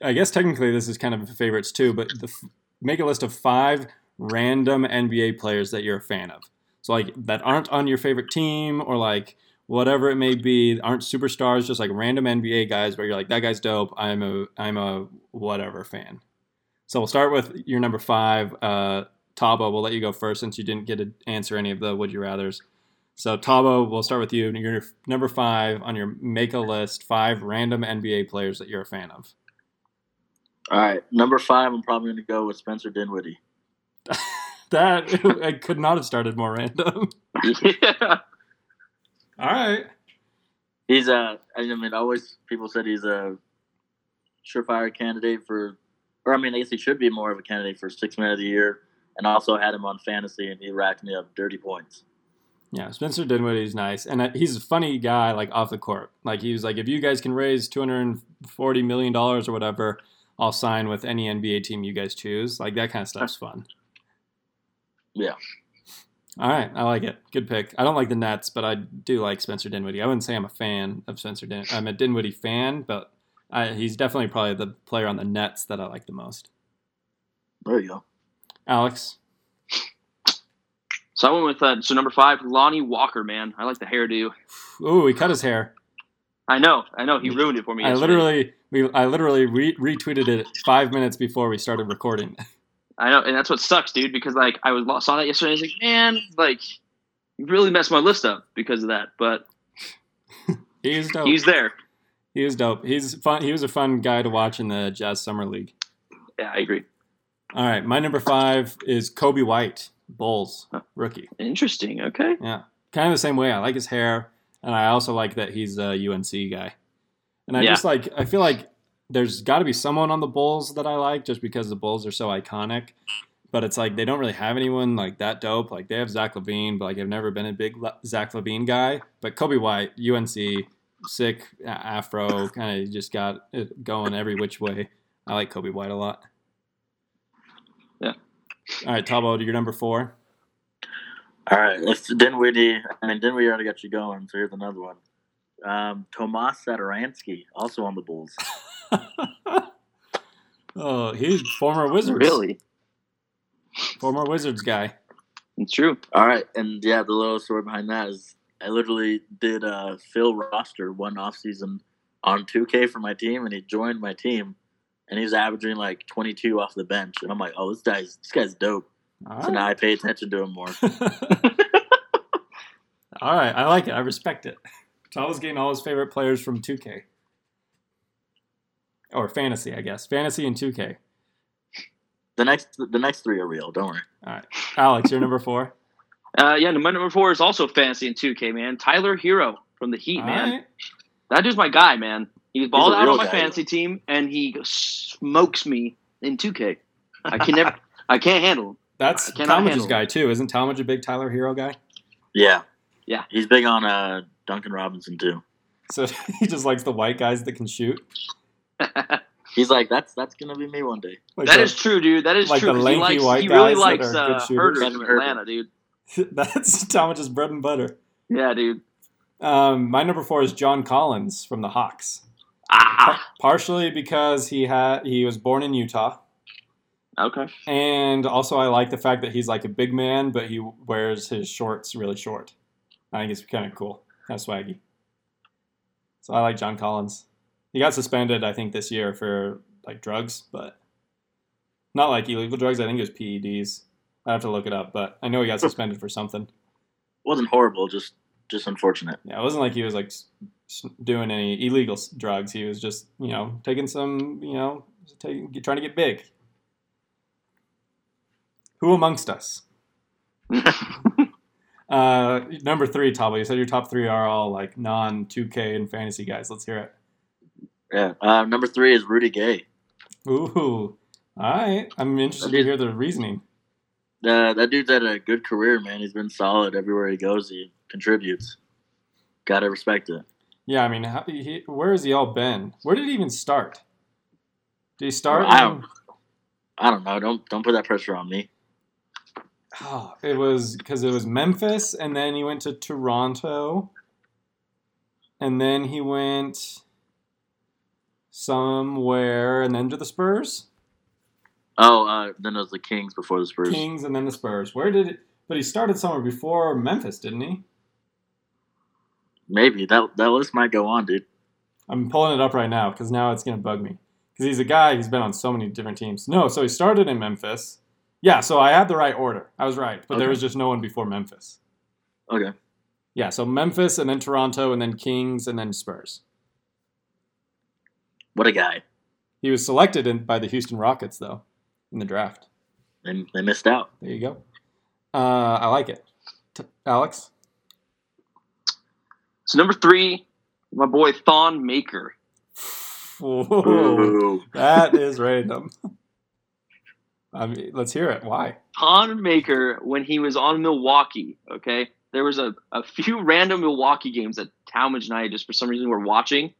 I guess technically this is kind of favorites too, but the, f- make a list of five random NBA players that you're a fan of. So like that aren't on your favorite team or like whatever it may be, aren't superstars, just like random NBA guys where you're like that guy's dope. I'm a I'm a whatever fan. So we'll start with your number five. Uh, Thabo, we'll let you go first since you didn't get to answer any of the would you rather's. So Thabo, we'll start with you. You're number five on your make a list, five random NBA players that you're a fan of. All right, number five. I'm probably going to go with Spencer Dinwiddie. <laughs> That <laughs> I could not have started more random. <laughs> yeah. All right. He's a. I mean, always people said he's a surefire candidate for, or I mean, I guess he should be more of a candidate for six man of the year, and also had him on fantasy, and he racked me up dirty points. Yeah, Spencer Dinwiddie's nice, and uh, he's a funny guy. Like off the court, like he was like, if you guys can raise two hundred and forty million dollars or whatever, I'll sign with any NBA team you guys choose. Like that kind of stuff's fun. Yeah. All right, I like it. Good pick. I don't like the Nets, but I do like Spencer Dinwiddie. I wouldn't say I'm a fan of Spencer Dinwiddie. I'm a Dinwiddie fan, but I, he's definitely probably the player on the Nets that I like the most. There you go. Alex, So I went with uh, so number five, Lonnie Walker. Man, I like the hairdo. ooh, he cut his hair. I know, I know. He ruined it for me. I yesterday. literally, we, I literally re- retweeted it five minutes before we started recording. <laughs> I know, and that's what sucks, dude. Because like I was saw that yesterday, I was like, man, like you really messed my list up because of that. But <laughs> He's dope. he's there. he was dope. He's fun. He was a fun guy to watch in the Jazz Summer League. Yeah, I agree. All right, my number five is Coby White, Bulls rookie. Interesting. Okay. Yeah, kind of the same way. I like his hair, and I also like that he's a UNC guy. And I Yeah. just like I feel like there's got to be someone on the Bulls that I like just because the Bulls are so iconic. But it's like they don't really have anyone like that dope. Like they have Zach LaVine, but like I've never been a big Le- Zach LaVine guy. But Coby White, UNC, sick afro, kind of just got it going every which way. I like Coby White a lot. Yeah. All right, Thabo, you're number four. All right, if Dinwiddie, I mean Dinwiddie already got you going, so here's another one. Um, Tomas Satoransky, also on the Bulls. <laughs> <laughs> oh, he's former Wizards. Really, Former Wizards guy. it's true. All right, and yeah, the little story behind that is I literally did uh, Phil roster one off season on 2K for my team, and he joined my team, and he was averaging like 22 off the bench, and I'm like, oh, this guy's this guy's dope. All So right. now I pay attention to him more. <laughs> all right, I like it. I respect it. Thabo's getting all his favorite players from 2K. Or fantasy, I guess. Fantasy and 2K. The next the next three are real. Don't worry. All right. Alex, you're number four. <laughs> Uh, yeah, my number four is also fantasy and 2K, man. Tyler Herro from the Heat, All man. right. That dude's my guy, man. He's balled a out on my guy, fantasy team, and he smokes me in 2K. I can never, <laughs> I can't handle him. That's I Talmadge's guy, too. Isn't Talmadge a big Tyler Herro guy? Yeah, Yeah. He's big on uh, Duncan Robinson too. So <laughs> he just likes the white guys that can shoot. <laughs> He's like, that's that's gonna be me one day. Like That the- is true, dude. That is like true. the 'cause lanky he likes, white he really guys that likes are good uh, shooters. Huerter from Atlanta, dude. <laughs> That's Talmadge's bread and butter. Yeah, dude. Um, my number four is John Collins from the Hawks. Ah, Partially because he had he was born in Utah, okay. and also I like the fact that he's like a big man, but he wears his shorts really short. I think it's kind of cool, kind of swaggy. So I like John Collins. He got suspended, I think, this year for like drugs, but not like illegal drugs. I think it was PEDs. I have to look it up, but I know he got suspended for something. wasn't horrible, just just unfortunate. Yeah, it wasn't like he was like doing any illegal drugs. He was just, you know, taking some, you know, taking, trying to get big. Who amongst us? <laughs> Uh, number three, Thabo. You said your top three are all like non 2K and fantasy guys. Let's hear it. Yeah. Uh, number three is Rudy Gay. Ooh, all right. I'm interested to hear the reasoning. Uh, that dude's had a good career, man. He's been solid everywhere he goes. He contributes. Gotta respect it. Yeah, I mean, how, he, where has he all been? Where did he even start? Did he start? I don't, I don't know. Don't don't put that pressure on me. Oh, it was because it was Memphis, and then he went to Toronto, and then he went somewhere, and then to the Spurs, Oh, uh, then it was the Kings before the Spurs. Kings, and then the Spurs. Where did it? But he started somewhere before Memphis, didn't he? Maybe that that list might go on, dude. I'm pulling it up right now because now it's gonna bug me because he's a guy. He's been on so many different teams. No, so he started in Memphis. Yeah, so I had the right order. I was right, but there was just no one before Memphis. Okay. Yeah, so Memphis, and then Toronto, and then Kings, and then Spurs. What a guy. He was selected in, by the Houston Rockets, though, in the draft. They, they missed out. There you go. Uh, I like it. T- Alex? So number three, my boy Thon Maker. Whoa, Ooh. that is random. I mean, let's hear it. Why? Thon Maker when he was on Milwaukee. Okay, there was a, a few random Milwaukee games that Talmadge and I just for some reason were watching.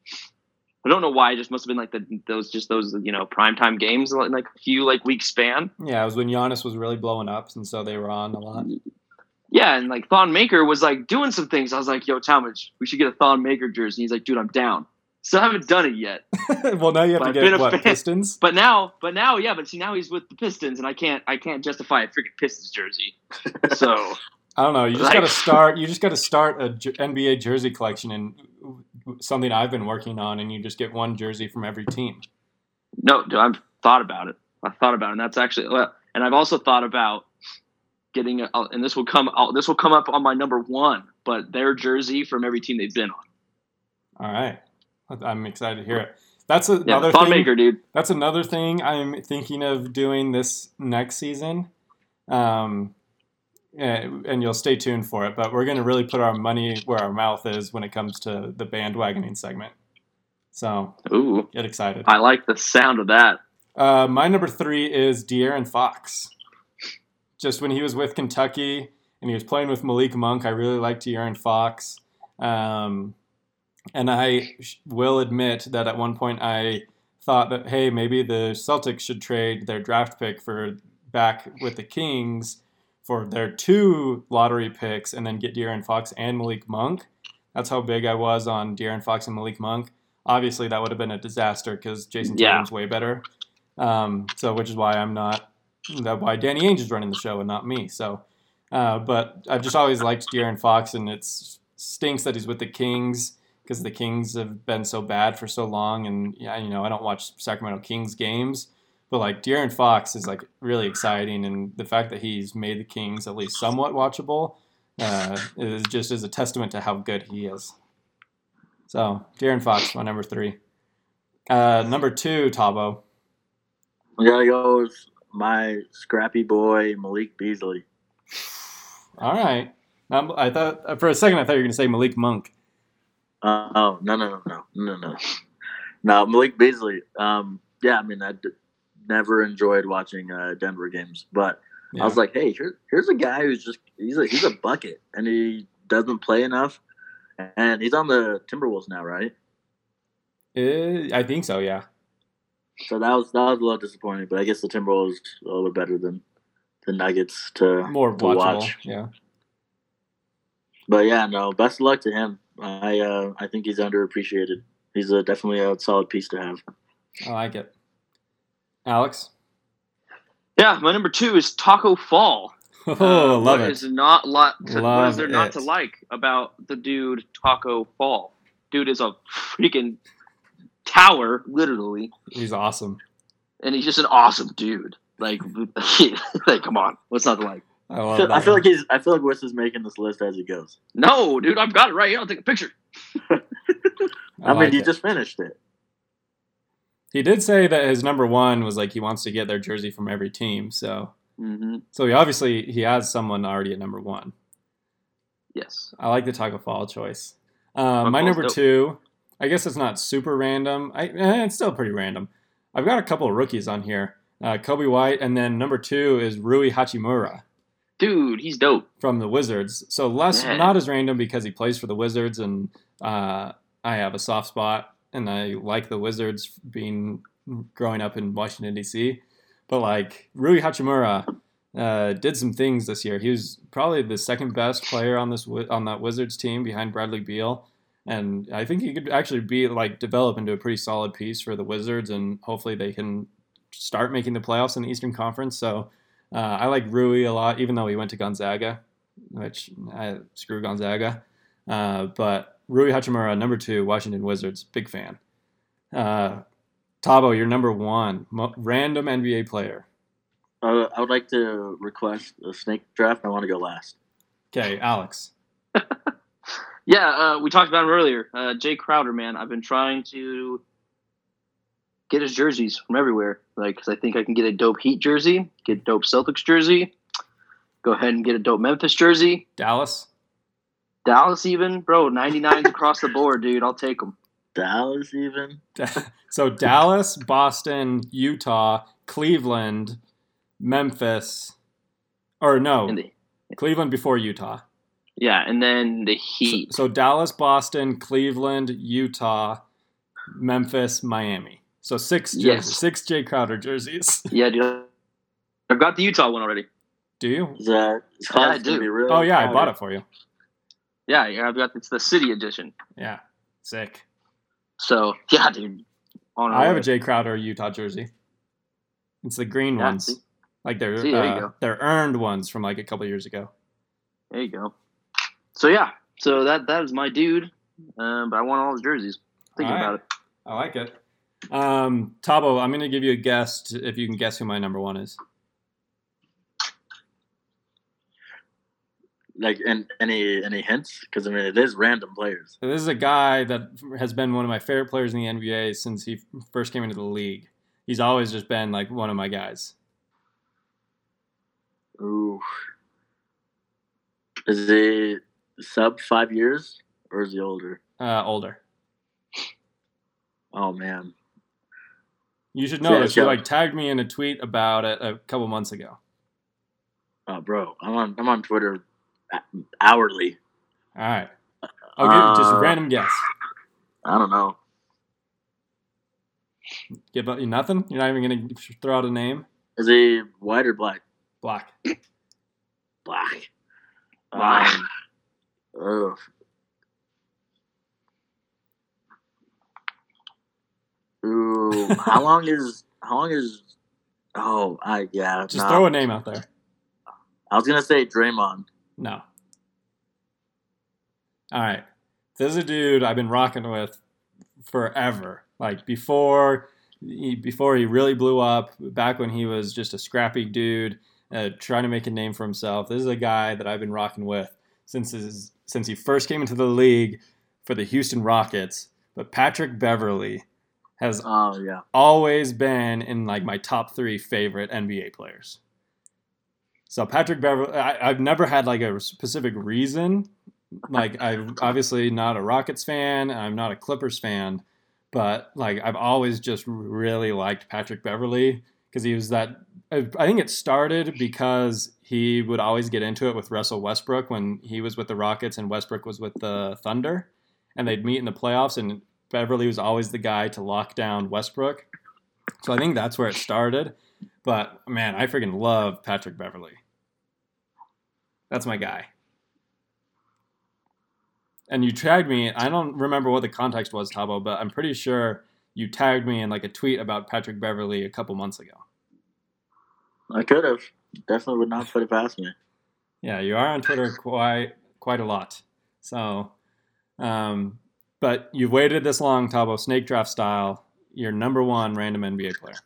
I don't know why. It just must have been like the those just those you know primetime games in like a few like week span. Yeah, it was when Giannis was really blowing up, and so they were on a lot. Yeah, and like Thon Maker was like doing some things. I was like, "Yo, Talmadge, we should get a Thon Maker jersey." And he's like, "Dude, I'm down." Still haven't done it yet. <laughs> well, now you have But to I've get a what fan. Pistons. But now, but now, yeah, but see, now he's with the Pistons, and I can't, I can't justify a freaking Pistons jersey. So <laughs> I don't know. You just Like- got to start. You just got to start a J- NBA jersey collection, and something I've been working on, and you just get one jersey from every team. no, dude, I've thought about it. I thought about it, and that's actually, well, and I've also thought about getting, a, and this will come, I'll, this will come up on my number one, but their jersey from every team they've been on. All right, I'm excited to hear it. That's another Thon thing. Maker, dude. That's another thing I'm thinking of doing this next season. Um, and you'll stay tuned for it. But we're going to really put our money where our mouth is when it comes to the bandwagoning segment. So Ooh, get excited. I like the sound of that. Uh, my number three is De'Aaron Fox. Just when he was with Kentucky and he was playing with Malik Monk, I really liked De'Aaron Fox. Um, and I sh- will admit that at one point I thought that, hey, maybe the Celtics should trade their draft pick for back with the Kings for their two lottery picks and then get De'Aaron Fox and Malik Monk. That's how big I was on De'Aaron Fox and Malik Monk. Obviously, that would have been a disaster because Jayson Yeah. Tatum's way better. Um, so, which is why I'm not. That why Danny Ainge is running the show and not me. So, uh, but I've just always liked De'Aaron Fox, and it stinks that he's with the Kings because the Kings have been so bad for so long. And yeah, you know, I don't watch Sacramento Kings games, but like De'Aaron Fox is like really exciting, and the fact that he's made the Kings at least somewhat watchable uh, is just is a testament to how good he is. So De'Aaron Fox, my number three. Uh, number two, Thabo. We gotta go with my scrappy boy Malik Beasley. All right. Um, I thought for a second I thought you were going to say Malik Monk. Uh, oh no no no no no no no Malik Beasley. Um, yeah, I mean I never enjoyed watching uh, Denver games, but Yeah. I was like, hey, here, here's a guy who's just he's a he's a bucket and he doesn't play enough, and he's on the Timberwolves now, right? Eh, I think so. Yeah. So that was that was a little disappointing, but I guess the Timberwolves a little better than the Nuggets to More to watchable. watch. Yeah. But yeah, no, best of luck to him. I uh, I think he's underappreciated. He's a, definitely a solid piece to have. I like it. Alex. Yeah, my number two is Taco Fall. <laughs> Oh, Uh, love what it. is not lot? what Love is there not it. to like about the dude Taco Fall? Dude is a freaking tower, literally, He's awesome. and he's just an awesome dude. Like, <laughs> like, come on, what's not to like? I I love feel, that. I feel one. like he's I feel like Wes is making this list as he goes. No, dude, I've got it right here. I'll take a picture. <laughs> I, I, mean, like he it. just finished it. He did say that his number one was like he wants to get their jersey from every team. So, hmm so he obviously he has someone already at number one. Yes. I like the Taco Fall choice. Taco my number dope. two, I guess it's not super random. I, eh, it's still pretty random. I've got a couple of rookies on here. Uh, Coby White, and then number two is Rui Hachimura Dude, he's dope. from the Wizards. So less, Yeah. not as random because he plays for the Wizards, and uh, I have a soft spot, and I like the Wizards being growing up in Washington D.C. But like Rui Hachimura uh, did some things this year. He was probably the second best player on this on that Wizards team behind Bradley Beal, and I think he could actually be like develop into a pretty solid piece for the Wizards, and hopefully they can start making the playoffs in the Eastern Conference. So uh, I like Rui a lot, even though he went to Gonzaga, which I screw Gonzaga. Uh, but Rui Hachimura, number two, Washington Wizards, big fan. Uh, Thabo, you're number one, Mo- random NBA player. Uh, I would like to request a snake draft. I want to go last. Okay, Alex. <laughs> Yeah, uh, we talked about him earlier. Uh, Jae Crowder, man, I've been trying to get his jerseys from everywhere. Like, because I think I can get a dope Heat jersey, get a dope Celtics jersey, go ahead and get a dope Memphis jersey, Dallas. Dallas even, bro. 99s across the board, dude. I'll take them. Dallas, even. <laughs> so Dallas, Boston, Utah, Cleveland, Memphis, or no, the, Cleveland before Utah. Yeah, and then the Heat. so Dallas, Boston, Cleveland, Utah, Memphis, Miami. So six jerseys, Yes. six Jae Crowder jerseys. <laughs> yeah, dude. I've got the Utah one already. Do you? Is that, Yeah, I do. be really Oh yeah, I bought it for you. Yeah, yeah, I've got it's the City edition. Yeah, sick. So yeah, dude. On I have way. a Jae Crowder Utah jersey. It's the green Yeah, ones, see? like they're See, uh, they're earned ones from like a couple years ago. There you go. So yeah, so that that is my dude. Um, but I want all his jerseys. Thinking right. about it. I like it. Um, Thabo, I'm going to give you a guess if you can guess who my number one is. Like, and any any hints? Because I mean, it is random players. This is a guy that has been one of my favorite players in the NBA since he first came into the league. He's always just been like one of my guys. Ooh, is he sub five years or is he older? Uh, older. Oh man, You should know Yeah, this. You like tagged me in a tweet about it a couple months ago. oh bro, I'm on I'm on Twitter hourly. All right. I'll just a Uh, random guess. I don't know. Give up you nothing. You're not even going to throw out a name. Is he white or black? Black. Black. Black. Um, ugh. Ooh, <laughs> how long is how long is? Oh, I yeah. Just nah. throw a name out there. I was gonna say Draymond. No. All right. This is a dude I've been rocking with forever. Like before he, before he really blew up, back when he was just a scrappy dude uh, trying to make a name for himself. This is a guy that I've been rocking with since his, since he first came into the league for the Houston Rockets. But Patrick Beverley has Oh yeah. always been in like my top three favorite NBA players. So Patrick Beverley, I, I've never had like a specific reason. Like I'm obviously not a Rockets fan, I'm not a Clippers fan, but like I've always just really liked Patrick Beverley because he was that. I I think it started because he would always get into it with Russell Westbrook when he was with the Rockets and Westbrook was with the Thunder, and they'd meet in the playoffs, and Beverley was always the guy to lock down Westbrook. So I think that's where it started. But man, I freaking love Patrick Beverley. That's my guy. And you tagged me. I don't remember what the context was, Thabo, but I'm pretty sure you tagged me in like a tweet about Patrick Beverley a couple months ago. I could have. Definitely would not put it past me. Yeah, you are on Twitter quite quite a lot. So, um, but you've waited this long, Thabo, snake draft style. You're number one random NBA player.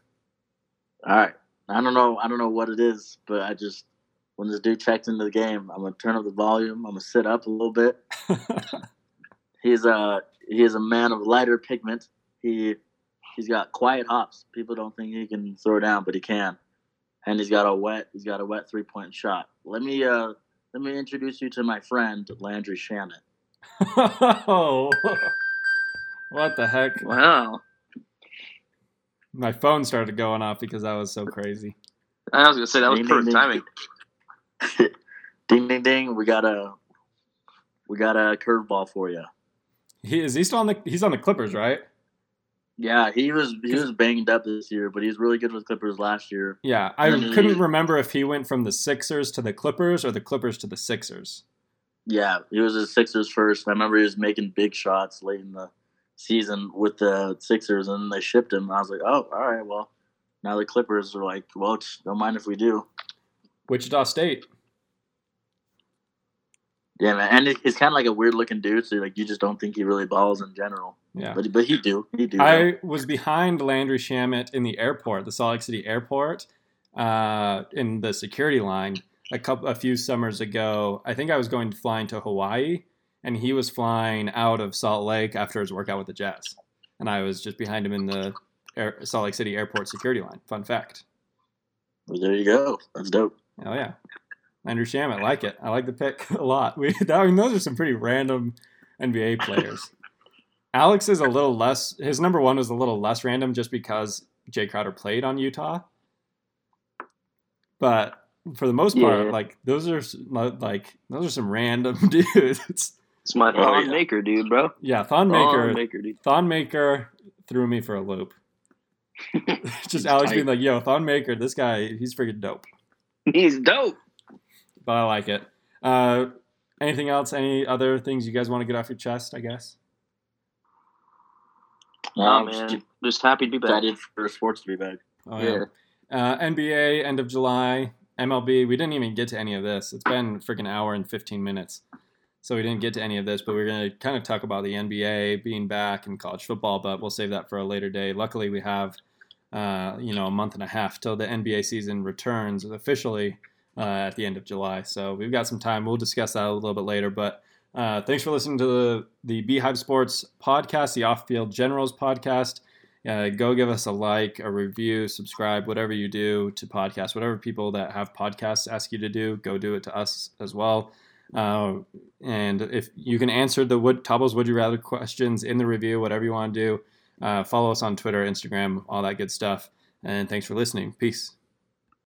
All right. I don't know. I don't know what it is, but I just when this dude checks into the game, I'm gonna turn up the volume. I'm gonna sit up a little bit. <laughs> He's a he is a man of lighter pigment. He he's got quiet hops. People don't think he can throw down, but he can. And he's got a wet he's got a wet three point shot. Let me uh let me introduce you to my friend Landry Shamet. <laughs> oh, what the heck? Wow. My phone started going off because that was so crazy. I was gonna say that was Ding, ding, perfect ding. timing. <laughs> ding ding ding. We got a we got a curveball for you. He is he still on the? He's on the Clippers, right? Yeah, he was he was banged up this year, but he's really good with Clippers last year. Yeah, I couldn't remember if he went from the Sixers to the Clippers or the Clippers to the Sixers. Yeah, he was the Sixers first. I remember he was making big shots late in the season with the Sixers, and they shipped him. I was like, oh, all right, well, now the Clippers are like, well, don't mind if we do. Wichita State. Yeah, man, and it- he's kind of like a weird looking dude, so like you just don't think he really balls in general, Yeah. but but he do, he do. I was behind Landry Shamet in the airport, the Salt Lake City airport, uh, in the security line a couple, a few summers ago. I think I was going flying to Hawaii, and he was flying out of Salt Lake after his workout with the Jazz, and I was just behind him in the air, Salt Lake City airport security line. Fun fact. Well, there you go. That's dope. Oh yeah, Shamet, I like it. I like the pick <laughs> a lot. We, <laughs> I mean, those are some pretty random NBA players. Alex is a little less. His number one was a little less random, just because Jae Crowder played on Utah. But for the most part, Yeah. like those are like those are some random <laughs> dudes. It's my Oh, Thon yeah. Maker, dude, bro. yeah, Thon Thon Maker. Maker, dude. Thon Maker threw me for a loop. <laughs> Just Alex tight. being like, "Yo, Thon Maker, this guy, he's freaking dope." He's dope. But I like it. Uh, anything else? Any other things you guys want to get off your chest? I guess. Oh Um, man, just happy to be back. excited for sports to be back. Oh, Yeah. Uh, NBA end of July. MLB. We didn't even get to any of this. It's been freaking hour and fifteen minutes, so we didn't get to any of this. But we're gonna kind of talk about the NBA being back and college football, but we'll save that for a later day. Luckily, we have, uh, you know, a month and a half till the NBA season returns officially uh, at the end of July. So we've got some time. We'll discuss that a little bit later. But uh, thanks for listening to the the Beehive Sports podcast, the Off Field Generals podcast uh, go give us a like, a review, subscribe, whatever you do to podcasts, whatever people that have podcasts ask you to do, go do it to us as well. Uh, and if you can answer the would Topple's Would You Rather questions in the review, whatever you want to do, uh, follow us on Twitter, Instagram, all that good stuff. And thanks for listening. Peace.